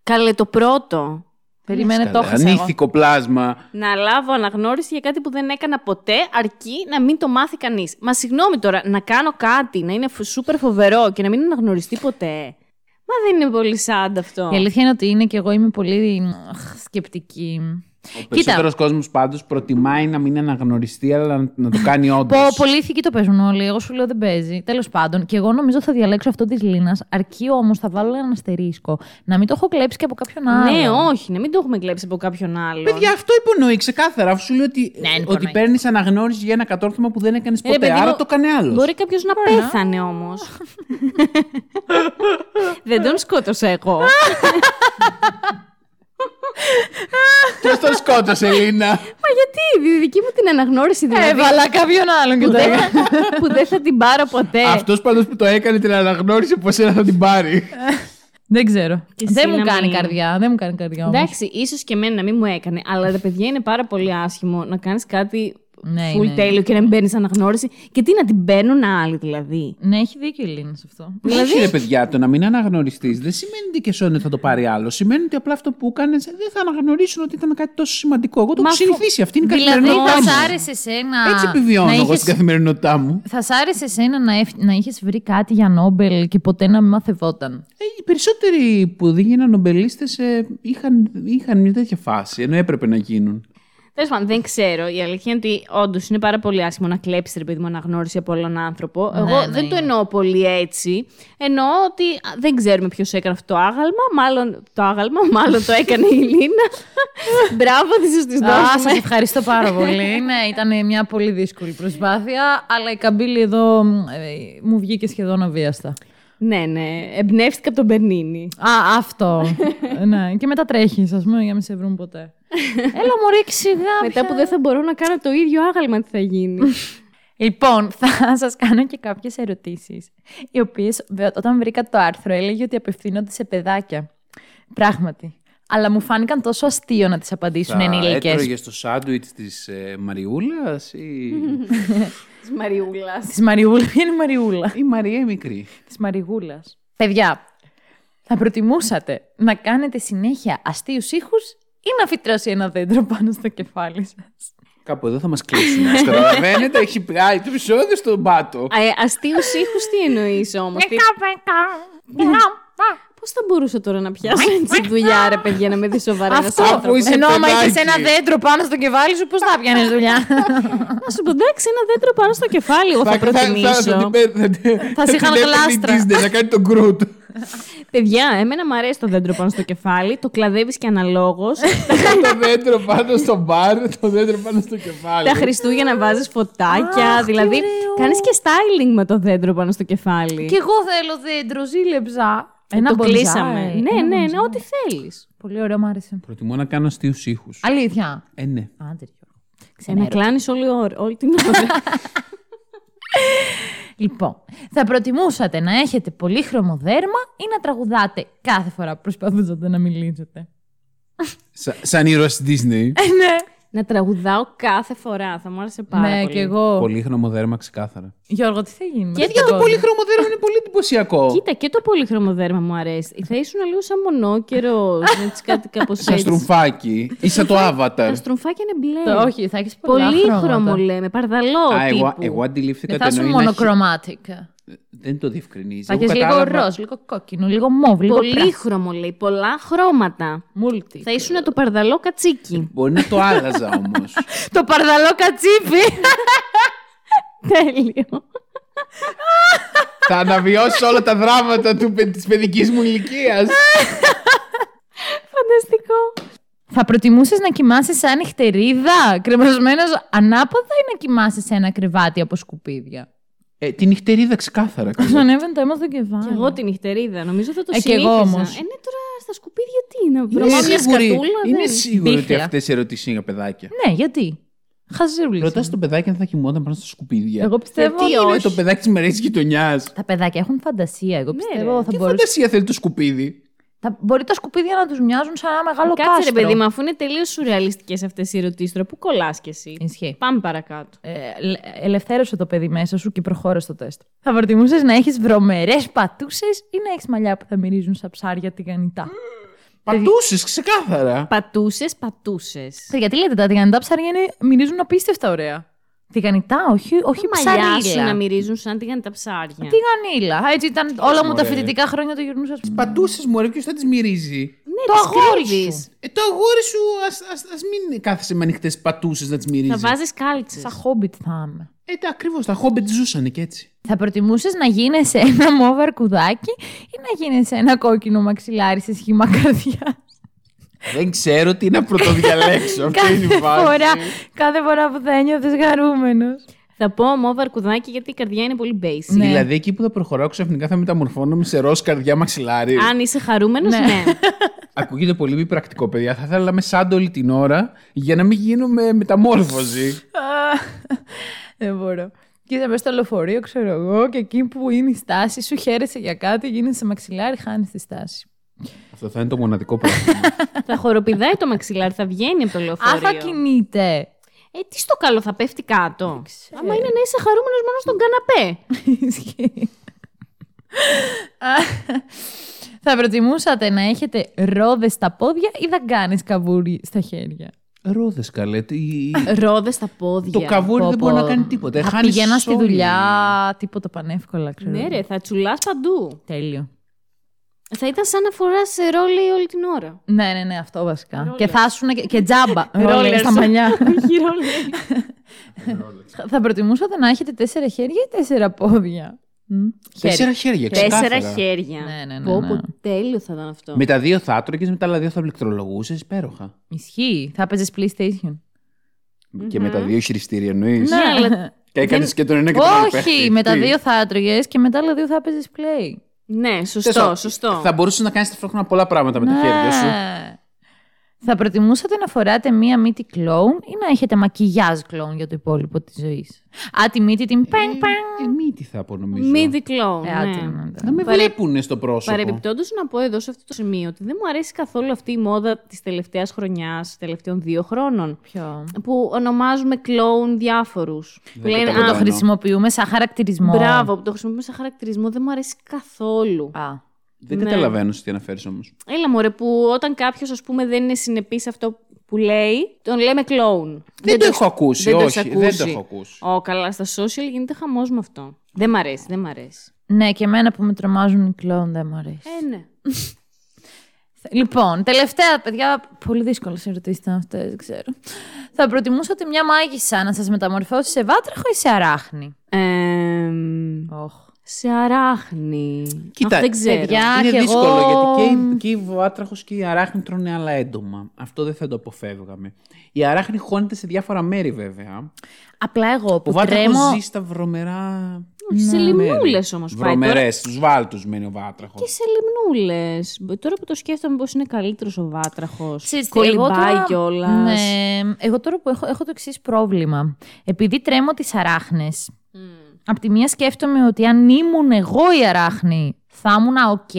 Καλέ το πρώτο. Περίμενε, το Καλά, έχασα εγώ. Ανήθικο πλάσμα. Να λάβω αναγνώριση για κάτι που δεν έκανα ποτέ, αρκεί να μην το μάθει κανείς. Μα συγγνώμη τώρα, να κάνω κάτι, να είναι σούπερ φοβερό και να μην αναγνωριστεί ποτέ. Μα δεν είναι πολύ σάντ αυτό. Η αλήθεια είναι ότι είναι και εγώ είμαι πολύ αχ, σκεπτική. Ο περισσότερος κόσμος πάντως προτιμάει να μην αναγνωριστεί, αλλά να, να το κάνει όντως. Πω, πολύ ηθικοί το παίζουν όλοι. Εγώ σου λέω δεν παίζει. Τέλος πάντων, και εγώ νομίζω θα διαλέξω αυτό της Λίνας. Αρκεί όμως θα βάλω ένα αστερίσκο. Να μην το έχω κλέψει και από κάποιον άλλο. Ναι, όχι, να μην το έχουμε κλέψει από κάποιον άλλον. Παιδιά, αυτό υπονοεί ξεκάθαρα. Αφού σου λέει ότι, Ναι, είναι ότι υπονοεί. παίρνεις αναγνώριση για ένα κατόρθωμα που δεν έκανες Ρε, ποτέ. παιδί άρα μου, το έκανε άλλος. Μπορεί κάποιος να πέθανε όμως. δεν τον σκότωσα εγώ. Ποιο τον σκότωσε, Ελίνα; Μα γιατί, η δική μου την αναγνώριση δηλαδή. Έβαλα κάποιον άλλον και που, το δεν, έκανα. που δεν θα την πάρω ποτέ. Αυτός πάντως που το έκανε την αναγνώριση, πώ ένα θα την πάρει. Δεν ξέρω. Και Δεν εσύ μου να κάνει μην- καρδιά. Δεν μου κάνει καρδιά όμως. Εντάξει, ίσως και εμένα να μην μου έκανε, αλλά ρε παιδιά είναι πάρα πολύ άσχημο να κάνεις κάτι Ναι, full είναι. τέλειο και να μην παίρνεις αναγνώριση. Και τι να την παίρνουν άλλοι δηλαδή; Ναι, έχει δίκιο η Λίνα σε αυτό. Δηλαδή, ρε παιδιά, το να μην αναγνωριστείς δεν σημαίνει ότι και σώνε θα το πάρει άλλο. Σημαίνει ότι απλά αυτό που έκανε δεν θα αναγνωρίσουν ότι ήταν κάτι τόσο σημαντικό. Εγώ το Μα έχω αφού- συνηθίσει. Αυτή είναι η Δηλαδή καθημερινότητά θα μου. σ' άρεσε εσένα. Έτσι επιβιώνω να εγώ είχες- στην καθημερινότητά μου. Θα σ' άρεσε εσένα να, ευ- να είχες βρει κάτι για Νόμπελ και ποτέ να μην μαθευόταν; Ε, οι περισσότεροι που δεν γίνανε νομπελίστες είχαν, είχαν μια τέτοια φάση, ενώ έπρεπε να γίνουν. Τέλος πάντων, δεν ξέρω. Η αλήθεια είναι ότι όντως είναι πάρα πολύ άσχημο να κλέψεις ρε παιδί μου αναγνώριση από άλλον άνθρωπο. Ναι, Εγώ ναι, δεν το είναι. εννοώ πολύ έτσι. Εννοώ ότι α, δεν ξέρουμε ποιος έκανε αυτό το άγαλμα. Μάλλον το άγαλμα, μάλλον το έκανε η Λίνα. Μπράβο, τη τη Α, δώσουμε. σας ευχαριστώ πάρα πολύ. ναι, ήταν μια πολύ δύσκολη προσπάθεια, αλλά η καμπύλη εδώ μ, ε, μου βγήκε σχεδόν αβίαστα. Ναι, ναι. Εμπνεύστηκα από τον Μπερνίνη. Α, αυτό. ναι, και μετά τρέχεις, ας πούμε, για να μην σε βρουν ποτέ. Έλα, μωρέ, σιγά. Μετά πια. που δεν θα μπορώ να κάνω το ίδιο άγαλμα, τι θα γίνει. Λοιπόν, θα σας κάνω και κάποιες ερωτήσεις, οι οποίες βε- όταν βρήκα το άρθρο έλεγε ότι απευθύνονται σε παιδάκια. Πράγματι. Αλλά μου φάνηκαν τόσο αστείο να τις απαντήσουν ενήλικες. έτρωγες στο σάντουιτς της ε, Μαριούλας ή. Της Μαριούλας. Της Μαριούλας. Ποια είναι η Μαριούλα; η Μαρία η μικρή. Της Μαριγούλας. Παιδιά, θα προτιμούσατε να κάνετε συνέχεια αστείους ήχους ή να φυτρώσει ένα δέντρο πάνω στο κεφάλι σας; Κάπου εδώ θα μας κλείσουν. Όπως Καταλαβαίνετε, έχει πάει το επεισόδιο στον πάτο. Ε, Αστείους ήχους τι εννοείς όμως; Πώς θα μπορούσα τώρα να πιάσω έτσι δουλειά, ρε παιδιά, να με δεις σοβαρά ένας Αυτό. άνθρωπος. είσαι Ενώ άμα παιδάκι. έχεις ένα δέντρο πάνω στο κεφάλι σου, πώς θα πιάνεις δουλειά; Να σου πω, εντάξει, ένα δέντρο πάνω στο κεφάλι, εγώ θα θα, προτιμήσω. την πέ- θα, την- Θα σε την είχαν έπαιρνε η γλάστρα. Disney να κάνει τον Groot. Παιδιά, εμένα μου αρέσει το δέντρο πάνω στο κεφάλι, το κλαδεύεις και αναλόγως. το δέντρο πάνω στο μπαρ, το δέντρο πάνω στο κεφάλι. Τα Χριστούγεννα βάζεις φωτάκια. Αχ, τι δηλαδή, ωραίο. κάνεις και styling με το δέντρο πάνω στο κεφάλι. Και εγώ θέλω δέντρο, ζήλεψα. Ένα το bonsai. κλείσαμε. Ναι, Ένα ναι, ναι, bonsai. ό,τι θέλεις. Πολύ ωραίο, μου άρεσε. Προτιμώ να κάνω αστείους ήχους. Αλήθεια. Ε, ναι. Άντε, Γιώργο. Να Ξενέρω. κλάνεις όλη, ώρα- όλη την ώρα. Λοιπόν, θα προτιμούσατε να έχετε πολύχρωμο δέρμα ή να τραγουδάτε κάθε φορά που προσπαθούσατε να μιλήσετε; Σα- σαν ήρωα τη Disney. ναι. Να τραγουδάω κάθε φορά. Θα μου άρεσε πάρα Ναι, πολύ. και εγώ. Πολύχρωμο δέρμα ξεκάθαρα. Γιώργο, τι θα γίνει. με Και αυτό Για το το κόσμο; πολύχρωμο δέρμα είναι πολύ εντυπωσιακό. Κοίτα, και το πολύχρωμο δέρμα μου αρέσει. Θα ήσουν λίγο σαν μονόκερος, έτσι κάτι κάπως Σαν έτσι. στρουμφάκι ή σαν το Avatar. Τα στρουμφάκια είναι μπλε. Το- όχι, θα έχεις πολλά Πολύχρωμο χρώματα. λέμε, παρδαλό Α, εγώ, τύπου. εγώ αντιλήφθηκα Δεν θα το ήσουν εννοεί να έχει- μονοκροματικ. Δεν το διευκρινίζει. Θα Εγώ έχεις λίγο κατάλαβα- ροζ, λίγο κόκκινο, λίγο μόβ, λίγο πράσινο. Πολύχρωμο λέει, πολλά χρώματα. Multi. Θα ήσουν το παρδαλό κατσίκι. Μπορεί να το άλλαζα όμως. Το παρδαλό κατσίπι. Τέλειο. Θα αναβιώσω όλα τα δράματα του, της παιδικής μου ηλικίας. Φανταστικό. Θα προτιμούσες να κοιμάσαι σαν νυχτερίδα, κρεμασμένος ανάποδα ή να κοιμάσαι σε ένα κρεβάτι από σκουπίδια; Ε, τη νυχτερίδα ξεκάθαρα. Σου ανέβαινε το αίμα στο κεφάλι. Και εγώ τη νυχτερίδα. Νομίζω θα το Ε, κι εγώ συνήθιζα. όμως. Ε, ναι, τώρα στα σκουπίδια τι είναι. Είμαι Βρωμά μια σίγουρη, σκατούλα. είμαι δεν- σίγουρη ότι Μπίχλα. αυτές οι ερωτήσεις είναι για παιδάκια. Ναι, γιατί; Χαζούλη. Ρωτάς το παιδάκι αν θα κοιμόταν πάνω στα σκουπίδια. Εγώ πιστεύω. Γιατί είναι όχι. το παιδάκι της μερική γειτονιάς. Τα παιδάκια έχουν φαντασία. Εγώ πιστεύω ρε. θα Τι μπορούσε. φαντασία θέλει το σκουπίδι; Θα... Μπορεί τα σκουπίδια να τους μοιάζουν σαν ένα μεγάλο Κάτσε ρε κάστρο. παιδί μου, αφού είναι τελείως σουρεαλιστικές αυτές οι ερωτήσεις τώρα, πού κολλάς κι εσύ; Ισχύει. Πάμε παρακάτω. Ε, ελε- ελευθέρωσε το παιδί μέσα σου και προχώρε στο τεστ. Θα προτιμούσες να έχεις βρωμερές πατούσες ή να έχεις μαλλιά που θα μυρίζουν σαν ψάρια τηγανιτά; Πατούσες ξεκάθαρα. Πατούσες, πατούσες. Ε, Γιατί λέτε, τα τηγανιτά ψάρια είναι, μυρίζουν απίστευτα ωραία. Τηγανιτά, όχι, όχι Μαλλιά σου ψαρίλα. να μυρίζουν σαν τηγάνι τα ψάρια. Τηγανίλα. Έτσι ήταν όλα μου τα μωρέ. φοιτητικά χρόνια το γυρνούσα. στο- Πατούσες μου, ποιος θα τις μυρίζει; Ναι, Το τις αγόρι κρύβεις. σου. Ε, το αγόρι σου, ας ας, ας μην κάθεσαι με ανοιχτές πατούσες να τις μυρίζεις. Θα βάζεις κάλτσες. Σαν χόμπιτ θα είμαι. Ε, ακριβώς. Τα χόμπετ ζούσαν και έτσι. Θα προτιμούσες να γίνεσαι ένα μόβ αρκουδάκι ή να γίνεσαι ένα κόκκινο μαξιλάρι σε σχήμα καρδιά; Δεν ξέρω τι να πρωτοδιαλέξω. Αυτή είναι η κάθε, φάση. φορά, κάθε φορά που θα ένιωθες χαρούμενο. Θα πω μόβα αρκουδάκι γιατί η καρδιά είναι πολύ basic. Ναι. Δηλαδή εκεί που θα προχωράω ξαφνικά θα μεταμορφώνομαι σε ροζ καρδιά μαξιλάρι. Αν είσαι χαρούμενος, Ναι. ναι. Ακούγεται πολύ μη πρακτικό, παιδιά. Θα ήθελα να είμαι σαν όλη την ώρα για να μην γίνουμε μεταμόρφωση. Δεν μπορώ. Και είσαι μέσα στο λεωφορείο, ξέρω εγώ, και εκεί που είναι η στάση σου, χαίρεσαι για κάτι, γίνεσαι μαξιλάρι, χάνεις τη στάση. Αυτό θα είναι το μοναδικό πρόβλημα. θα χοροπηδάει το μαξιλάρι, θα βγαίνει από το Α, λεωφορείο. θα κινείται. Ε, τι στο καλό, θα πέφτει κάτω. Άμα είναι να είσαι χαρούμενος μόνο στον καναπέ. Ισχύει. Θα προτιμούσατε να έχετε ρόδες στα πόδια ή να κάνεις καβούρι στα χέρια; Ρόδες καλέ. τι- Ρόδες στα πόδια. Το καβούρι Πω, δεν πω. μπορεί να κάνει τίποτα. Θα Χάνεις πηγαίνα στη όλη. δουλειά, τίποτα πανεύκολα, ξέρω. Ναι, ρε, θα τσουλάς παντού. Τέλειο. Θα ήταν σαν να φοράς ρόλι όλη την ώρα. Ναι, ναι, ναι, αυτό βασικά. Ρόλερ. Και θα ήσουν και, και τζάμπα. ρόλερ Ρόλερ στα σου. μαλλιά. Όχι ρόλι. θα προτιμούσατε να έχετε τέσσερα χέρια ή τέσσερα πόδια; Μ, χέρια. Τέσσερα χέρια, Τέσσερα ξεκάθαρα. χέρια. Ναι, ναι, ναι, Πω, ναι. πω, τέλειο θα ήταν αυτό. Με τα δύο θα έτρωγε, με τα άλλα δύο θα πληκτρολογούσες. Υπέροχα. Ισχύει. Θα παίζει PlayStation. Και με τα δύο χειριστήρια εννοείς. Ναι, αλλά Και έκανες και τον ένα και τον άλλο. παίχτη. Όχι, με τα Τι; δύο θα έτρωγε και με τα άλλα δύο θα παίζει play. Ναι, σωστό, Τέλος, σωστό. Θα μπορούσες να κάνεις ταυτόχρονα πολλά πράγματα με τα Ναι. χέρια σου. Θα προτιμούσατε να φοράτε μία μύτη κλόουν ή να έχετε μακιγιάζ κλόουν για το υπόλοιπο της ζωής; Α, τη μύτη την πεν Ε, πεν. μύτη θα πω νομίζω. Μη δικλό. Ε, ναι. άντε, ναι, ναι. Να με Παρε- βλέπουνε στο πρόσωπο. Παρεμπιπτόντως να πω εδώ σε αυτό το σημείο ότι δεν μου αρέσει καθόλου αυτή η μόδα της τελευταίας χρονιάς, τελευταίων δύο χρόνων. Ποιο; Που ονομάζουμε κλόουν διάφορους. Που λένε καταλαβαίνω. Α, Το χρησιμοποιούμε σαν χαρακτηρισμό. μπράβο, που το χρησιμοποιούμε σαν χαρακτηρισμό, δεν μου αρέσει καθόλου. Α, Δεν Ναι. καταλαβαίνω σε τι αναφέρεις όμως. Έλα μωρέ, που όταν κάποιος ας πούμε δεν είναι συνεπής σε αυτό που λέει, τον λέμε κλόουν. Δεν το έχω ακούσει, δεν το όχι, έχεις δεν το ακούσει. έχω ακούσει. Ω, καλά, στα social γίνεται χαμός με αυτό. Δεν μ' αρέσει, δεν μ' αρέσει. ναι, και εμένα που με τρομάζουν οι κλόουν δεν μου αρέσει. Ε, ναι. Λοιπόν, τελευταία, παιδιά, πολύ δύσκολε ερωτήσεις ήταν αυτές, δεν ξέρω. Θα προτιμούσατε μια μάγισσα να σας μεταμορφώσει σε βάτραχο ή σε αράχνη; Εμ, Όχ. Σε αράχνη. Κοίτα, Αχ, δεν ξέρω. παιδιά, Είναι και δύσκολο εγώ- γιατί και η, και η βάτραχος και η αράχνη τρώνε άλλα έντομα. Αυτό δεν θα το αποφεύγαμε. Η αράχνη χώνεται σε διάφορα μέρη βέβαια. Απλά εγώ Ο που βάτραχος τρέμω. ζει στα βρωμερά Όχι, σε λιμνούλες όμως πάει. Τώρα... Βρωμερέ, στου βάλτους μένει ο βάτραχος. Και σε λιμνούλες. Τώρα που το σκέφτομαι πώ είναι καλύτερος ο βάτραχο. Ξέρεις τι, εγώ Κολυμπάει τώρα- κιόλας. Ναι, εγώ τώρα που έχω, έχω το εξής πρόβλημα. Επειδή τρέμω τις αράχνες, απ' τη μία σκέφτομαι ότι αν ήμουν εγώ η αράχνη, θα ήμουν οκ.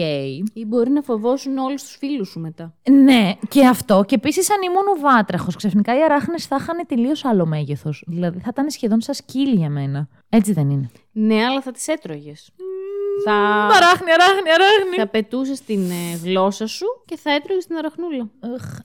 Ή μπορεί να φοβόσουν όλους τους φίλους σου μετά. Ναι, και αυτό. Και επίσης, αν ήμουν ο βάτραχος, ξαφνικά οι αράχνες θα είχαν τελείως άλλο μέγεθος. Δηλαδή θα ήταν σχεδόν σαν σκύλι για μένα. Έτσι δεν είναι. Ναι, αλλά θα τις έτρωγες. Θα, Αράχνη, αράχνη, αράχνη. θα πετούσες την ε, γλώσσα σου και θα έτρωγες την αραχνούλα.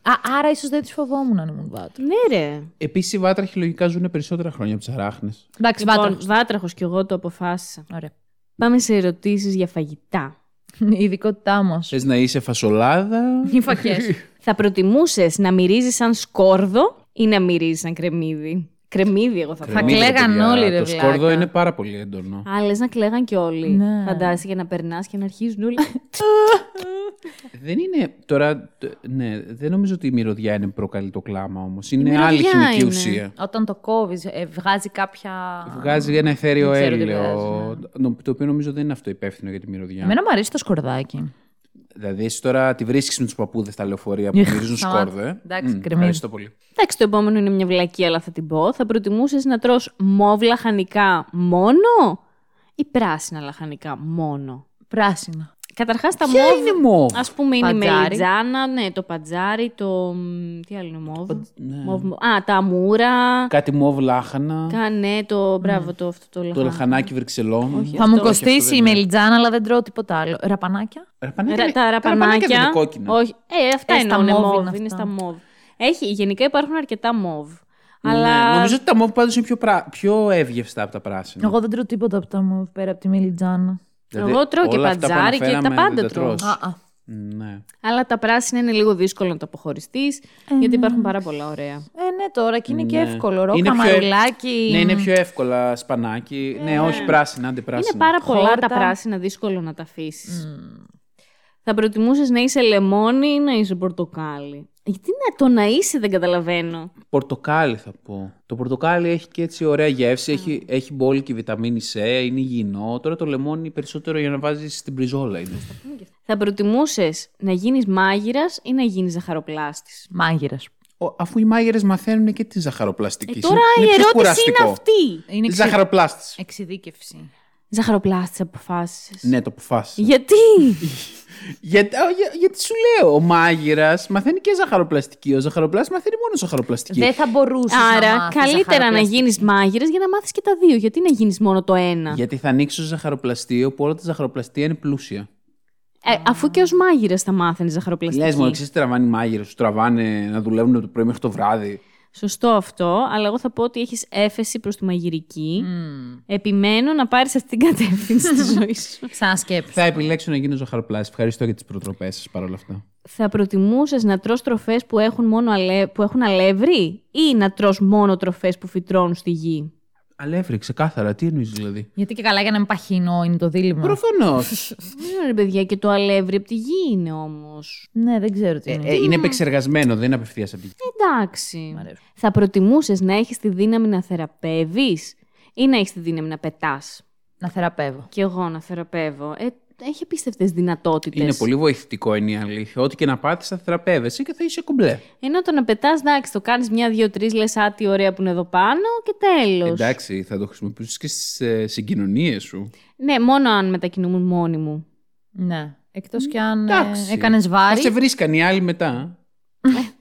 Α, άρα ίσως δεν τις φοβόμουν αν ήμουν βάτραχο. Ναι, ρε. Επίσης, οι βάτραχοι λογικά ζουν περισσότερα χρόνια από τις αράχνες. Εντάξει, Λοιπόν, βάτραχος. βάτραχος κι εγώ το αποφάσισα. Ωραία. Πάμε σε ερωτήσεις για φαγητά. Η ειδικότητά μας. Θες να είσαι φασολάδα; Οι φακές. Θα προτιμούσες να μυρίζεις σαν σκόρδο ή να μυρίζεις σαν κρεμμύδι; Κρεμμύδι, εγώ θα πω. Κρεμμύδι, κλαίγαν παιδιά. όλοι, ρε Το βλάκα. σκόρδο είναι πάρα πολύ έντονο. Α, λες να κλαίγαν κι όλοι. Ναι. Φαντάζεσαι για να περνάς και να αρχίζουν όλοι. Δεν είναι. Τώρα, τ- ναι, δεν νομίζω ότι η μυρωδιά είναι που προκαλεί το κλάμα όμως. Είναι μυρωδιά άλλη χημική είναι. ουσία. Όταν το κόβεις, βγάζει κάποια. Βγάζει ένα εθέριο Δεν ξέρω τι έλαιο. βγάζει, νο- Το οποίο νομίζω δεν είναι αυτό υπεύθυνο για τη μυρωδιά. Εμένα μου αρέσει το σκορδάκι. Δηλαδή, εσύ τώρα τη βρίσκεις με τους παππούδες στα λεωφορεία που μυρίζουν Σταμάτα. σκόρδο. Ε. Εντάξει, Μμ, κρεμμύδι. Ευχαριστώ πολύ. Εντάξει, το επόμενο είναι μια βλακή, αλλά θα την πω. Θα προτιμούσες να τρως μόβ λαχανικά μόνο ή πράσινα λαχανικά μόνο; Πράσινα. Καταρχάς τα Ποια μόβ. είναι μόβ; Α πούμε είναι η Πατζάρι. μελιτζάνα, ναι, το πατζάρι, το. μ, Τι άλλο είναι μόβ. ναι. Μόβ, μο- Α, τα αμούρα. Κάτι μόβ λάχανα. Κα, ναι, το. Μπράβο, το, αυτό το Το λαχανάκι. λαχανάκι Βρυξελών. Όχι. Θα αυτό- μου όχι, κοστίσει αυτό η δεν είναι. μελιτζάνα, αλλά δεν τρώω τίποτα άλλο. Ραπανάκια; Ραπανάκια Ρα- είναι- τα δεν ραπανάκια. είναι κόκκινα. Όχι. Ε, αυτά Ε, είναι στα είναι μόβ μόβ. είναι Είναι αυτά. στα μόβ. Έχει, γενικά υπάρχουν αρκετά μόβ. Ναι, Αλλά. Νομίζω ότι τα μόβ πάντως είναι πιο, πρά... πιο εύγευστα από τα πράσινα. Εγώ δεν τρώω τίποτα από τα μου πέρα από τη μελιτζάνα. Δηλαδή, Εγώ τρώω και όλα αυτά που πατζάρι και τα αναφέραμε πάντα δεν τρώω. τρως. Α, α. Ναι. Αλλά τα πράσινα είναι λίγο δύσκολο να το αποχωριστείς, γιατί υπάρχουν πάρα πολλά ωραία. Ε, ναι, τώρα και είναι και Ναι. εύκολο. Ρόκα, Είναι πιο- μαρουλάκι. Ναι, είναι πιο εύκολα σπανάκι. Ναι, όχι πράσινα, άντε πράσινα. Είναι πάρα πολλά Χόρτα. τα πράσινα δύσκολο να τα αφήσεις. Θα προτιμούσες να είσαι λεμόνι ή να είσαι πορτοκάλι; Γιατί να, το να είσαι δεν καταλαβαίνω. Πορτοκάλι θα πω. Το πορτοκάλι έχει και έτσι ωραία γεύση, έχει, έχει μπόλικη βιταμίνη C, είναι υγιεινό. Τώρα το λεμόνι περισσότερο για να βάζεις στην πριζόλα είναι. Θα προτιμούσες να γίνεις μάγειρας ή να γίνεις ζαχαροπλάστης; Μάγειρας. Ο- αφού οι μάγειρες μαθαίνουν και τη ζαχαροπλαστική. Ε, τώρα η ερώτηση είναι αυτή. Είναι εξε... Ζαχαροπλάστης. εξειδίκευση. Ζαχαροπλάστης αποφάσισες. Ναι, το αποφάσισα. Γιατί; Γιατί, α, για- γιατί σου λέω, ο μάγειρας μαθαίνει και ζαχαροπλαστική. Ο ζαχαροπλάστης μαθαίνει μόνο ζαχαροπλαστική. Δεν θα μπορούσες να Άρα, μάθεις καλύτερα να ζαχαροπλαστική. γίνεις μάγειρας για να μάθεις και τα δύο. Γιατί να γίνεις μόνο το ένα; Γιατί θα ανοίξω ζαχαροπλαστείο που όλα τα ζαχαροπλαστεία είναι πλούσια. Ε, αφού και ως μάγειρας θα μάθαινες ζαχαροπλαστική. Λες, μου ξέρει τι τραβάνε οι μάγειρε, του τραβάνε να δουλεύουν από το πρωί μέχρι το βράδυ. Σωστό αυτό, αλλά εγώ θα πω ότι έχεις έφεση προς τη μαγειρική. Επιμένω να πάρεις αυτή την κατεύθυνση στη ζωής σου. Σαν σκέψη. Θα επιλέξω να γίνω ζαχαροπλάστη. Ευχαριστώ για τις προτροπές σας παρόλα αυτά. θα προτιμούσες να τρως τροφές που έχουν, μόνο αλε... που έχουν αλεύρι ή να τρως μόνο τροφές που φυτρώνουν στη γη; Αλεύρι, ξεκάθαρα. Τι εννοείς δηλαδή; Γιατί και καλά για να μην παχύνω είναι το δίλημα. Προφανώς. Δεν είναι παιδιά και το αλεύρι από τη γη είναι όμως. Ναι, δεν ξέρω τι είναι. ε, είναι επεξεργασμένο, δεν είναι απευθείας από τη γη. Εντάξει. Θα προτιμούσες να έχεις τη δύναμη να θεραπεύεις ή να έχεις τη δύναμη να πετάς; Να θεραπεύω. Και εγώ να θεραπεύω. Ε, έχει απίστευτες δυνατότητες. Είναι πολύ βοηθητικό είναι η αλήθεια. Ό,τι και να πάθεις θα θεραπεύεσαι και θα είσαι κομπλέ. Ενώ το να πετάς, εντάξει, το κάνεις μια, δύο, τρεις, λες α, τι ωραία που είναι εδώ πάνω και τέλος. Εντάξει, θα το χρησιμοποιήσεις και στις συγκοινωνίες σου. Ναι, μόνο αν μετακινούμουν μόνοι μου. Ναι. Εκτός κι αν ε, Εντάξει. έκανες Θα βάρη. σε βρίσκαν οι άλλοι μετά.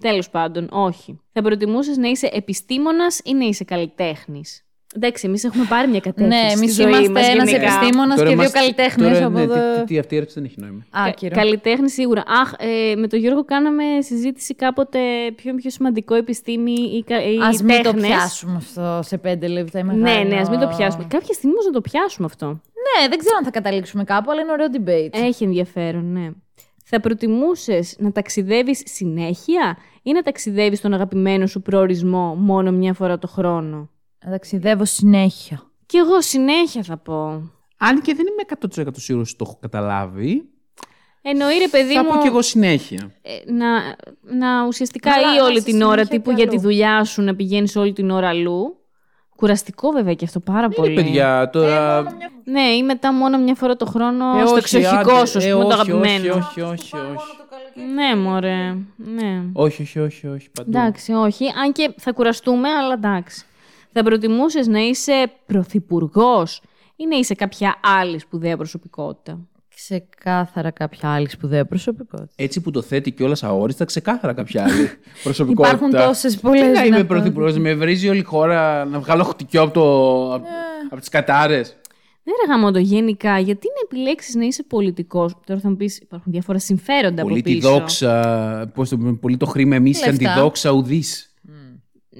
Τέλος πάντων, όχι. Θα προτιμούσες να είσαι επιστήμονας ή να είσαι καλλιτέχνης; Εντάξει, εμείς έχουμε πάρει μια κατεύθυνση. Ναι, στη εμείς ζωή είμαστε μας ένας γενικά. επιστήμονας και δύο είμαστε- καλλιτέχνες τώρα, από ναι, εδώ. τι, τι, τι, αυτή η ερώτηση δεν έχει νόημα. Άκυρο. Καλλιτέχνη σίγουρα. Αχ, ε, με τον Γιώργο κάναμε συζήτηση κάποτε ποιο είναι πιο σημαντικό επιστήμη ή, κα- ή Α μην το τέχνες. πιάσουμε αυτό σε πέντε λεπτά. Είναι Ναι, μεγάλο. ναι, ας μην το πιάσουμε. Κάποια στιγμή όμως να το πιάσουμε αυτό. Ναι, δεν ξέρω αν θα καταλήξουμε κάπου, αλλά είναι ωραίο debate. Έχει ενδιαφέρον, ναι. Θα προτιμούσες να ταξιδεύεις συνέχεια ή να ταξιδεύεις στον αγαπημένο σου προορισμό μόνο μια φορά το χρόνο; Να ταξιδεύω συνέχεια. Κι εγώ συνέχεια θα πω. Αν και δεν είμαι 100% σίγουρος ότι το έχω καταλάβει, Εννοεί ρε παιδί θα μου πω κι εγώ συνέχεια. ε, να, να ουσιαστικά Καλά, ή να όλη είσαι την ώρα συνέχεια τύπου κι για τη αλλού. δουλειά σου να πηγαίνεις όλη την ώρα αλλού. Κουραστικό βέβαια και αυτό πάρα Είναι πολύ. παιδιά τώρα. Ναι, ή μετά μόνο μια φορά το χρόνο Ε, στο όχι, εξοχικό άντε, σου, ας ε, πούμε, το όχι, αγαπημένο. Όχι, όχι, όχι, όχι. Ναι, μωρέ. Ναι. Όχι, όχι, όχι, όχι. Παντού. Εντάξει, όχι. Αν και θα κουραστούμε, αλλά εντάξει. Θα προτιμούσες να είσαι πρωθυπουργός ή να είσαι κάποια άλλη σπουδαία προσωπικότητα; Ξεκάθαρα κάποια άλλη σπουδαία προσωπικότητα. Έτσι που το θέτει κιόλας αόριστα, ξεκάθαρα κάποια άλλη προσωπικότητα. Υπάρχουν τόσες πολλές Τι να είμαι δυνατότητες. πρωθυπουργός, με βρίζει όλη η χώρα να βγάλω χτυκιό από, το... Ε. από τις κατάρες. Ναι, ρε γαμώτο, γενικά, γιατί να επιλέξεις να είσαι πολιτικός; Τώρα θα μου πεις, υπάρχουν διάφορα συμφέροντα Πολύ από τη πίσω. δόξα. Πώς το πούμε, πολύ το χρήμα εμείς σαν τη Λεφτά. δόξα ουδής.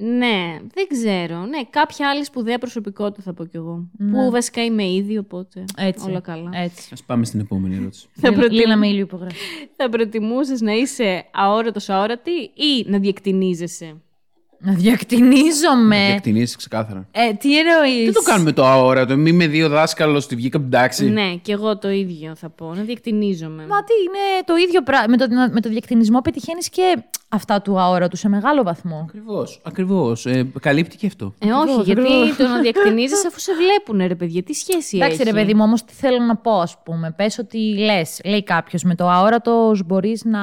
Ναι, δεν ξέρω. Ναι, κάποια άλλη σπουδαία προσωπικότητα θα πω κι εγώ. Που βασικά είμαι ήδη, οπότε Έτσι. όλα καλά. Έτσι. Α πάμε στην επόμενη ερώτηση. Θα, προτιμ... Λίνα με ήλιο υπογράφει. θα προτιμούσες να είσαι αόρατος αόρατη ή να διεκτηνίζεσαι; Να διακτηνίζομαι. Διακτηνίσει ξεκάθαρα. Ε, τι εννοείς; Τι το κάνουμε το αόρατο. Μη με δύο δάσκαλος στη βγήκα από την τάξη. Ναι, και εγώ το ίδιο θα πω. Να διακτηνίζομαι. Μα τι είναι το ίδιο πράγμα. Με το, με το διακτηνισμό πετυχαίνεις και αυτά του αόρατου σε μεγάλο βαθμό. Ακριβώς. Ακριβώς. Ε, καλύπτει και αυτό. Ε, όχι, Ακριβώς, γιατί ακριβώς. το να διακτηνίζει αφού σε βλέπουν, ρε παιδιά. Τι σχέση Εντάξει, έχει; ρε παιδί μου, όμως τι θέλω να πω, ας πούμε. Πες ότι λες, λέει κάποιος, με το αόρατος μπορείς να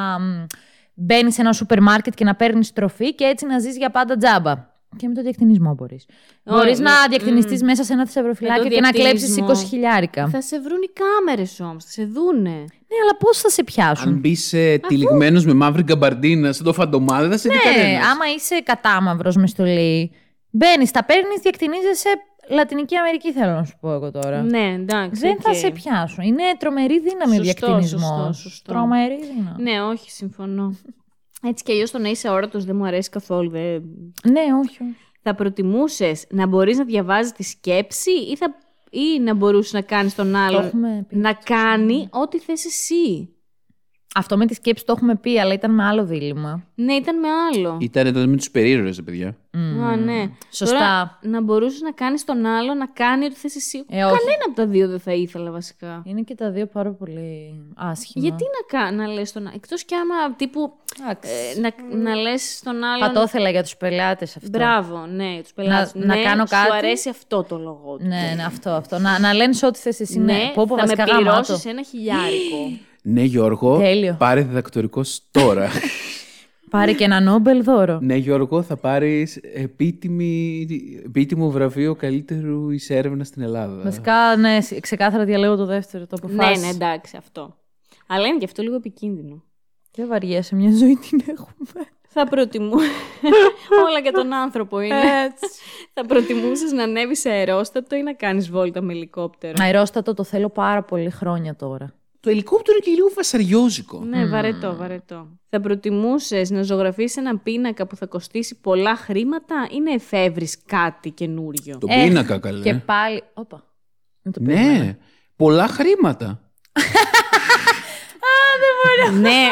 μπαίνεις σε ένα σούπερ μάρκετ και να παίρνεις τροφή και έτσι να ζεις για πάντα τζάμπα. Και με το διακτηνισμό μπορείς. Ωραία, Μπορείς να ναι, διακτηνιστεί μέσα σε ένα θησαυροφυλάκιο Με το και να κλέψεις 20 διακτηνισμό. χιλιάρικα. Θα σε βρουν οι κάμερες όμως, θα σε δούνε. Ναι, αλλά πώς θα σε πιάσουν; Αν μπεις ε, τυλιγμένος με μαύρη γκαμπαρντίνα σαν το Φαντομά, θα σε δει Ναι, κανένας. άμα είσαι κατάμαυρος με στολή, μπαίνεις, τα παίρνεις, διακτινίζεσαι. Λατινική Αμερική θέλω να σου πω εγώ τώρα. Ναι, εντάξει. Δεν θα οκ. σε πιάσουν. Είναι τρομερή δύναμη ο Σωστό, διακτινισμός. σωστό, σωστό. Τρομερή δύναμη. Ναι, όχι, συμφωνώ. Έτσι κι αλλιώς το να είσαι αόρατος δεν μου αρέσει καθόλου. Δεν... Ναι, όχι. όχι. Θα προτιμούσες να μπορείς να διαβάζεις τη σκέψη ή, θα... ή να μπορούσες να κάνεις τον άλλον έχουμε πει. να κάνει ό,τι θες εσύ. Αυτό με τη σκέψη το έχουμε πει, αλλά ήταν με άλλο δίλημα. Ναι, ήταν με άλλο. Ήταν τότε με τους περίεργου, παιδιά. Α, ναι. Σωστά. Τώρα, να μπορούσες να κάνεις τον άλλο να κάνει ό,τι θες εσύ. Ε, όχι. Κανένα από τα δύο δεν θα ήθελα βασικά. Είναι και τα δύο πάρα πολύ άσχημα. Γιατί να, κα... να λες τον άλλο. Εκτός κι άμα τύπου Εντάξει. ε, να, να λες τον άλλον. Θα το ήθελα για τους πελάτες αυτό. Μπράβο, ναι, τους πελάτες. Να- να ναι, κάνω Σου κάτι. αρέσει αυτό το λόγο του. Ναι, ναι, αυτό, αυτό. Να, να λένε ό,τι θες εσύ. Ναι, Ναι, πω, πω, θα με βασικά γαμάτο. πληρώσεις ένα χιλιάρικο. Ναι, Γιώργο, Τέλειο. πάρε διδακτορικό τώρα. Πάρε και ένα Νόμπελ δώρο. ναι, Γιώργο, θα πάρεις επίτιμο βραβείο καλύτερου εις έρευνα στην Ελλάδα. Βασικά, ναι, ξεκάθαρα διαλέγω το δεύτερο, το ναι, αποφάσισα. ναι, εντάξει, αυτό. Αλλά είναι και αυτό λίγο επικίνδυνο. Δεν βαριέσαι, μια ζωή την έχουμε. Θα προτιμού... Όλα για τον άνθρωπο είναι. Έτσι. θα προτιμούσες να ανέβεις σε αερόστατο ή να κάνεις βόλτα με ελικόπτερο; Αερόστατο το θέλω πάρα πολύ χρόνια τώρα. Το ελικόπτερο είναι και λίγο βασαριόζικο. Ναι, βαρετό, βαρετό. Θα προτιμούσες να ζωγραφίσεις έναν πίνακα που θα κοστίσει πολλά χρήματα ή να εφεύρεις κάτι καινούριο; Το Ε, πίνακα, καλέ. Και πάλι. Όπα. Δεν το περίμενα. Ναι, πολλά χρήματα. ναι,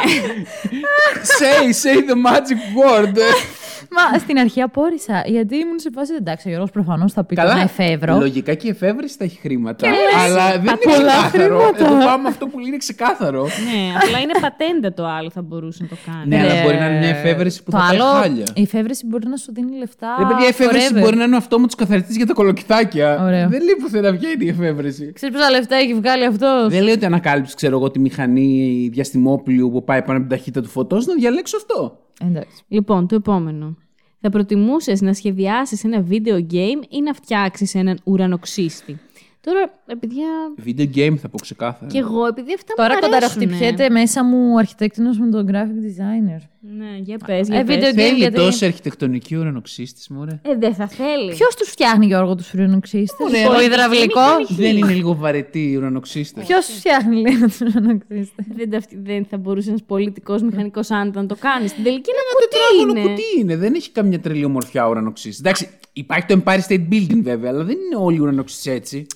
say, say the magic word. Μα στην αρχή απόρρισα. Γιατί ήμουν σε φάση εντάξει, ο Γιώργος προφανώς θα πει Καλά, να εφεύρω. Λογικά και η εφεύρεση θα έχει χρήματα. λες, αλλά δεν τα είναι πολλά ξεκάθαρο. χρήματα. Εδώ πάμε αυτό που είναι ξεκάθαρο. ναι, απλά είναι πατέντα το άλλο θα μπορούσε να το κάνει. Ναι, αλλά Ε, μπορεί να είναι μια εφεύρεση που το θα πάει άλλο, χάλια. Η εφεύρεση μπορεί να σου δίνει λεφτά. Ρε παιδιά, η εφεύρεση forever. μπορεί να είναι ο αυτόματο καθαριστή για τα κολοκυθάκια. Ωραίο. Δεν λέει πουθενά βγαίνει η εφεύρεση. Ξέρεις πόσα λεφτά έχει βγάλει αυτός; Δεν λέει ότι ανακάλυψε, ξέρω εγώ, τη μηχανή διαστημόπλοιου που πάει πάνω από την ταχύτητα του φωτός, να διαλέξω αυτό. Εντάξει. Λοιπόν, το επόμενο. Θα προτιμούσες να σχεδιάσεις ένα video game ή να φτιάξεις έναν ουρανοξύστη; Τώρα, ε, παιδιά, Video game θα πω ξεκάθαρα. και εγώ, επειδή αυτά Τώρα μου αρέσουνε. κονταροχτυπιέται μέσα μου ο αρχιτέκτονος με τον graphic designer. Ναι, για πες, για Ε, πες. video game. Θέλει γιατί- τόσο αρχιτεκτονική ουρανοξύστη, μωρέ. Ε, δεν θα θέλει. Ποιος τους φτιάχνει, Γιώργο, τους ουρανοξύστες; Ωραία, Ο αλλά υδραυλικό; Δεν είναι λίγο βαρετή η ουρανοξύστη. Ποιος τους φτιάχνει, λέει, τους ουρανοξύστες; Δεν, τα- δεν θα μπορούσε ένας πολιτικός μηχανικός άνετας να το κάνει. Στην τελική ένα Τετράγωνο κουτί είναι. κουτί είναι. Δεν έχει καμιά τρελή ομορφιά ουρανοξύστης. Εντάξει, υπάρχει το Empire State Building βέβαια, αλλά δεν είναι όλοι οι ουρανοξύστες έτσι.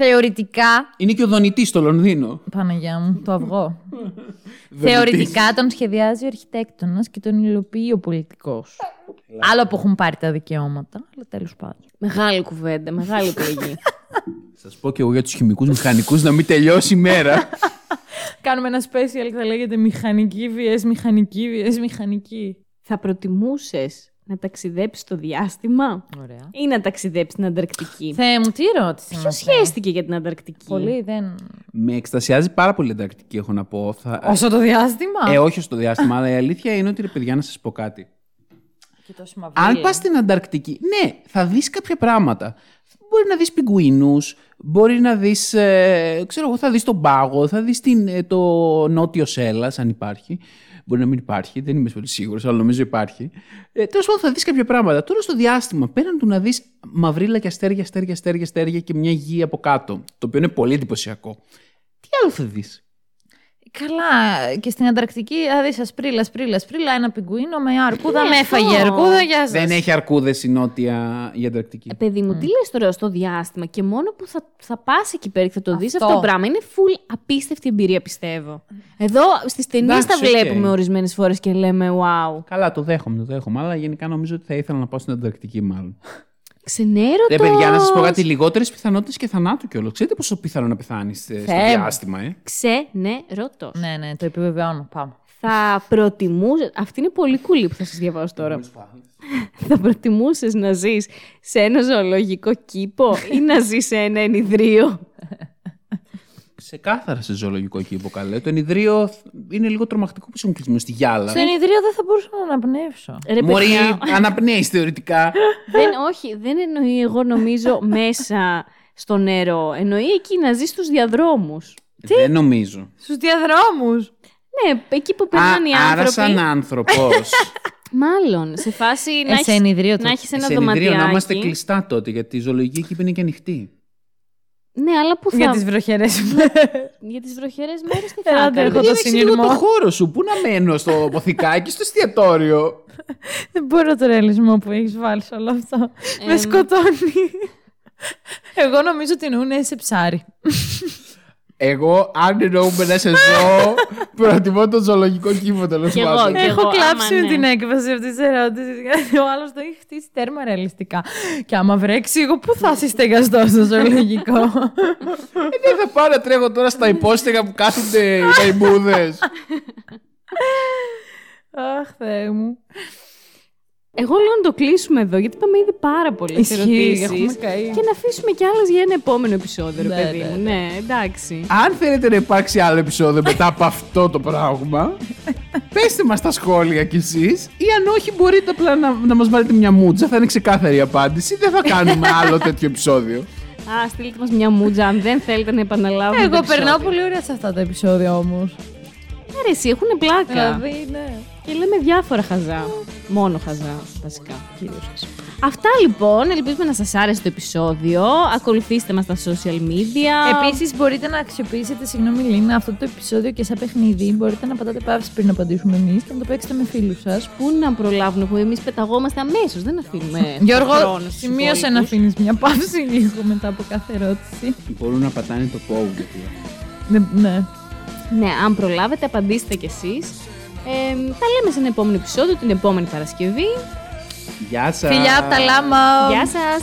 Θεωρητικά. Είναι και ο δονητής στο Λονδίνο. Παναγιά μου, το αυγό. Θεωρητικά τον σχεδιάζει ο αρχιτέκτονας και τον υλοποιεί ο πολιτικός. Άλλο που έχουν πάρει τα δικαιώματα, αλλά τέλος πάντων. Μεγάλη κουβέντα, μεγάλη επιλογή. Σας πω και εγώ για τους χημικούς μηχανικούς να μην τελειώσει η μέρα. Κάνουμε ένα special που θα λέγεται μηχανική vs μηχανική vs μηχανική. θα προτιμούσες να ταξιδέψεις στο διάστημα Ωραία. ή να ταξιδέψεις στην Ανταρκτική; Θεέ μου, τι ερώτηση. Ποιος είναι αυτή; σχέστηκε για την Ανταρκτική; Πολύ δεν. Με εκστασιάζει πάρα πολύ η Ανταρκτική, έχω να πω. Θα... Όσο το διάστημα; Ε, όχι στο διάστημα, αλλά η αλήθεια είναι ότι ρε παιδιά να σας πω κάτι. Και τόση μαυρίλα. Αν πας στην Ανταρκτική, ναι, θα δεις κάποια πράγματα. Μπορεί να δεις πιγκουίνους, μπορεί να δεις. Ε, ξέρω εγώ, θα δεις τον πάγο, θα δεις το νότιο Σέλλα, αν υπάρχει. Μπορεί να μην υπάρχει, δεν είμαι πολύ σίγουρος, αλλά νομίζω υπάρχει. Ε, Τέλος πάντων, θα δεις κάποια πράγματα. Τώρα στο διάστημα, πέραν του να δεις μαυρίλα και αστέρια, αστέρια, αστέρια, αστέρια και μια γη από κάτω, το οποίο είναι πολύ εντυπωσιακό. Τι άλλο θα δεις; Καλά, και στην Ανταρκτική, δηλαδή σπρίλα, σπρίλα, σπρίλα, ένα πιγκουίνο με αρκούδα, Ναι, με έφαγε αυτό. αρκούδα, γεια σας. Δεν έχει αρκούδες η νότια η Ανταρκτική. Ε, παιδί μου, τι λες τώρα στο διάστημα και μόνο που θα, θα πας εκεί πέρα και θα το δεις Αυτό. αυτό το πράγμα. Είναι full απίστευτη εμπειρία, πιστεύω. Εδώ στις ταινίες τα Εντάξει, οκ. βλέπουμε ορισμένες φορές και λέμε wow. Καλά, το δέχομαι, το δέχομαι. Αλλά γενικά νομίζω ότι θα ήθελα να πάω στην Ανταρκτική, μάλλον. Ξενέρωτος. Ρε, παιδιά, να σας πω κάτι. Λιγότερες πιθανότητες και θανάτου κιόλας. Ξέρετε πόσο πιθανό να πεθάνεις στο Θεέ μου. διάστημα, ε; Ξενέρωτος. Ναι, ναι, το επιβεβαιώνω. Πάμε. Θα προτιμούσε. Αυτή είναι πολύ κουλή που θα σας διαβάσω τώρα. θα προτιμούσες να ζεις σε ένα ζωολογικό κήπο ή να ζεις σε ένα ενυδρείο. Ξεκάθαρα σε ζωολογικό κήπο, καλέ. Το ενιδρύο είναι λίγο τρομακτικό που είσαι κλεισμένο στη γυάλα. Στο ενιδρίο δεν θα μπορούσα να αναπνεύσω. Ρε, Μωρή, παιδιά, αναπνέεις θεωρητικά. δεν, όχι, δεν εννοεί εγώ νομίζω μέσα στο νερό. Εννοεί εκεί να ζεις στους διαδρόμους. Δεν νομίζω. Στους διαδρόμους; Ναι, εκεί που Α, περνάνε οι άρα άνθρωποι. σαν άνθρωπος. Μάλλον, σε φάση να Ε, σε έχεις, ενιδρίο να το- έχεις ένα σε ενιδρύο δωματιάκι. να είμαστε κλειστά τότε, γιατί η ζωολογική κήπη είναι και ανοιχτή. Ναι, αλλά που θα... Για τις βροχερές Για τις βροχερές μέρες τι Ε, θα άντε, έκανες; έχω το Διάλεξε λίγο συνειρμό. το χώρο σου. Πού να μένω, στο αποθηκάκι, στο εστιατόριο; Δεν μπορώ το ρεαλισμό που έχεις βάλει σε όλο αυτό. Με Εμ. σκοτώνει. Εγώ νομίζω ότι εννοούν σε ψάρι. Εγώ, αν εννοούμε να σε ζω, προτιμώ το ζωολογικό κήπο τέλος Κι εγώ, πάντων. κι Έχω εγώ, κλάψει άμα με ναι. την έκβαση αυτής της ερώτησης. Γιατί ο άλλος το έχει χτίσει τέρμα ρεαλιστικά. Και άμα βρέξει, εγώ πού θα είσαι στεγαστό στο ζωολογικό; Ε, Δεν θα πάω να τρέχω τώρα στα υπόστεγα που κάθονται οι καημούδε. Αχ, Θεέ μου. Εγώ λέω να το κλείσουμε εδώ, γιατί είπαμε ήδη πάρα πολλές Ισχύει, ερωτήσεις. έχουμε καεί. Και να αφήσουμε κι άλλες για ένα επόμενο επεισόδιο, ρε Ναι, παιδί ναι, μου. Ναι, εντάξει. Αν θέλετε να υπάρξει άλλο επεισόδιο μετά από αυτό το πράγμα, πέστε μας στα σχόλια κι εσείς ή αν όχι μπορείτε απλά να, να μας βάλετε μια μούτζα, θα είναι ξεκάθαρη η απάντηση, δεν θα κάνουμε άλλο τέτοιο επεισόδιο. Α, στείλτε μας μια μούτζα αν δεν θέλετε να επαναλάβουμε. Εγώ το περνάω επεισόδιο. πολύ ωραία σε αυτά τα επεισόδια όμως. Ναι, ρε, εσύ έχουν πλάκα. Δηλαδή, ναι. Και λέμε διάφορα χαζά. Μόνο χαζά, βασικά. Αυτά λοιπόν. Ελπίζουμε να σας άρεσε το επεισόδιο. Ακολουθήστε μας στα social media. Επίσης, μπορείτε να αξιοποιήσετε, συγγνώμη Λίνα, αυτό το επεισόδιο και σαν παιχνίδι. Μπορείτε να πατάτε παύση πριν να απαντήσουμε εμείς και να το παίξετε με φίλους σας. Πού να προλάβουν που εμείς πεταγόμαστε αμέσως. Δεν αφήνουμε Γιώργο, χρόνο στους σημείωσε να υπόλοιπους. αφήνεις μια παύση λίγο μετά από κάθε ερώτηση. Μπορούν να πατάνε το πόδι. Ναι, ναι. Ναι, αν προλάβετε, απαντήστε κι εσείς. Ε, τα λέμε σε ένα επόμενο επεισόδιο την επόμενη Παρασκευή. Γεια σας. Φιλιά από τα λάμα. Γεια σας!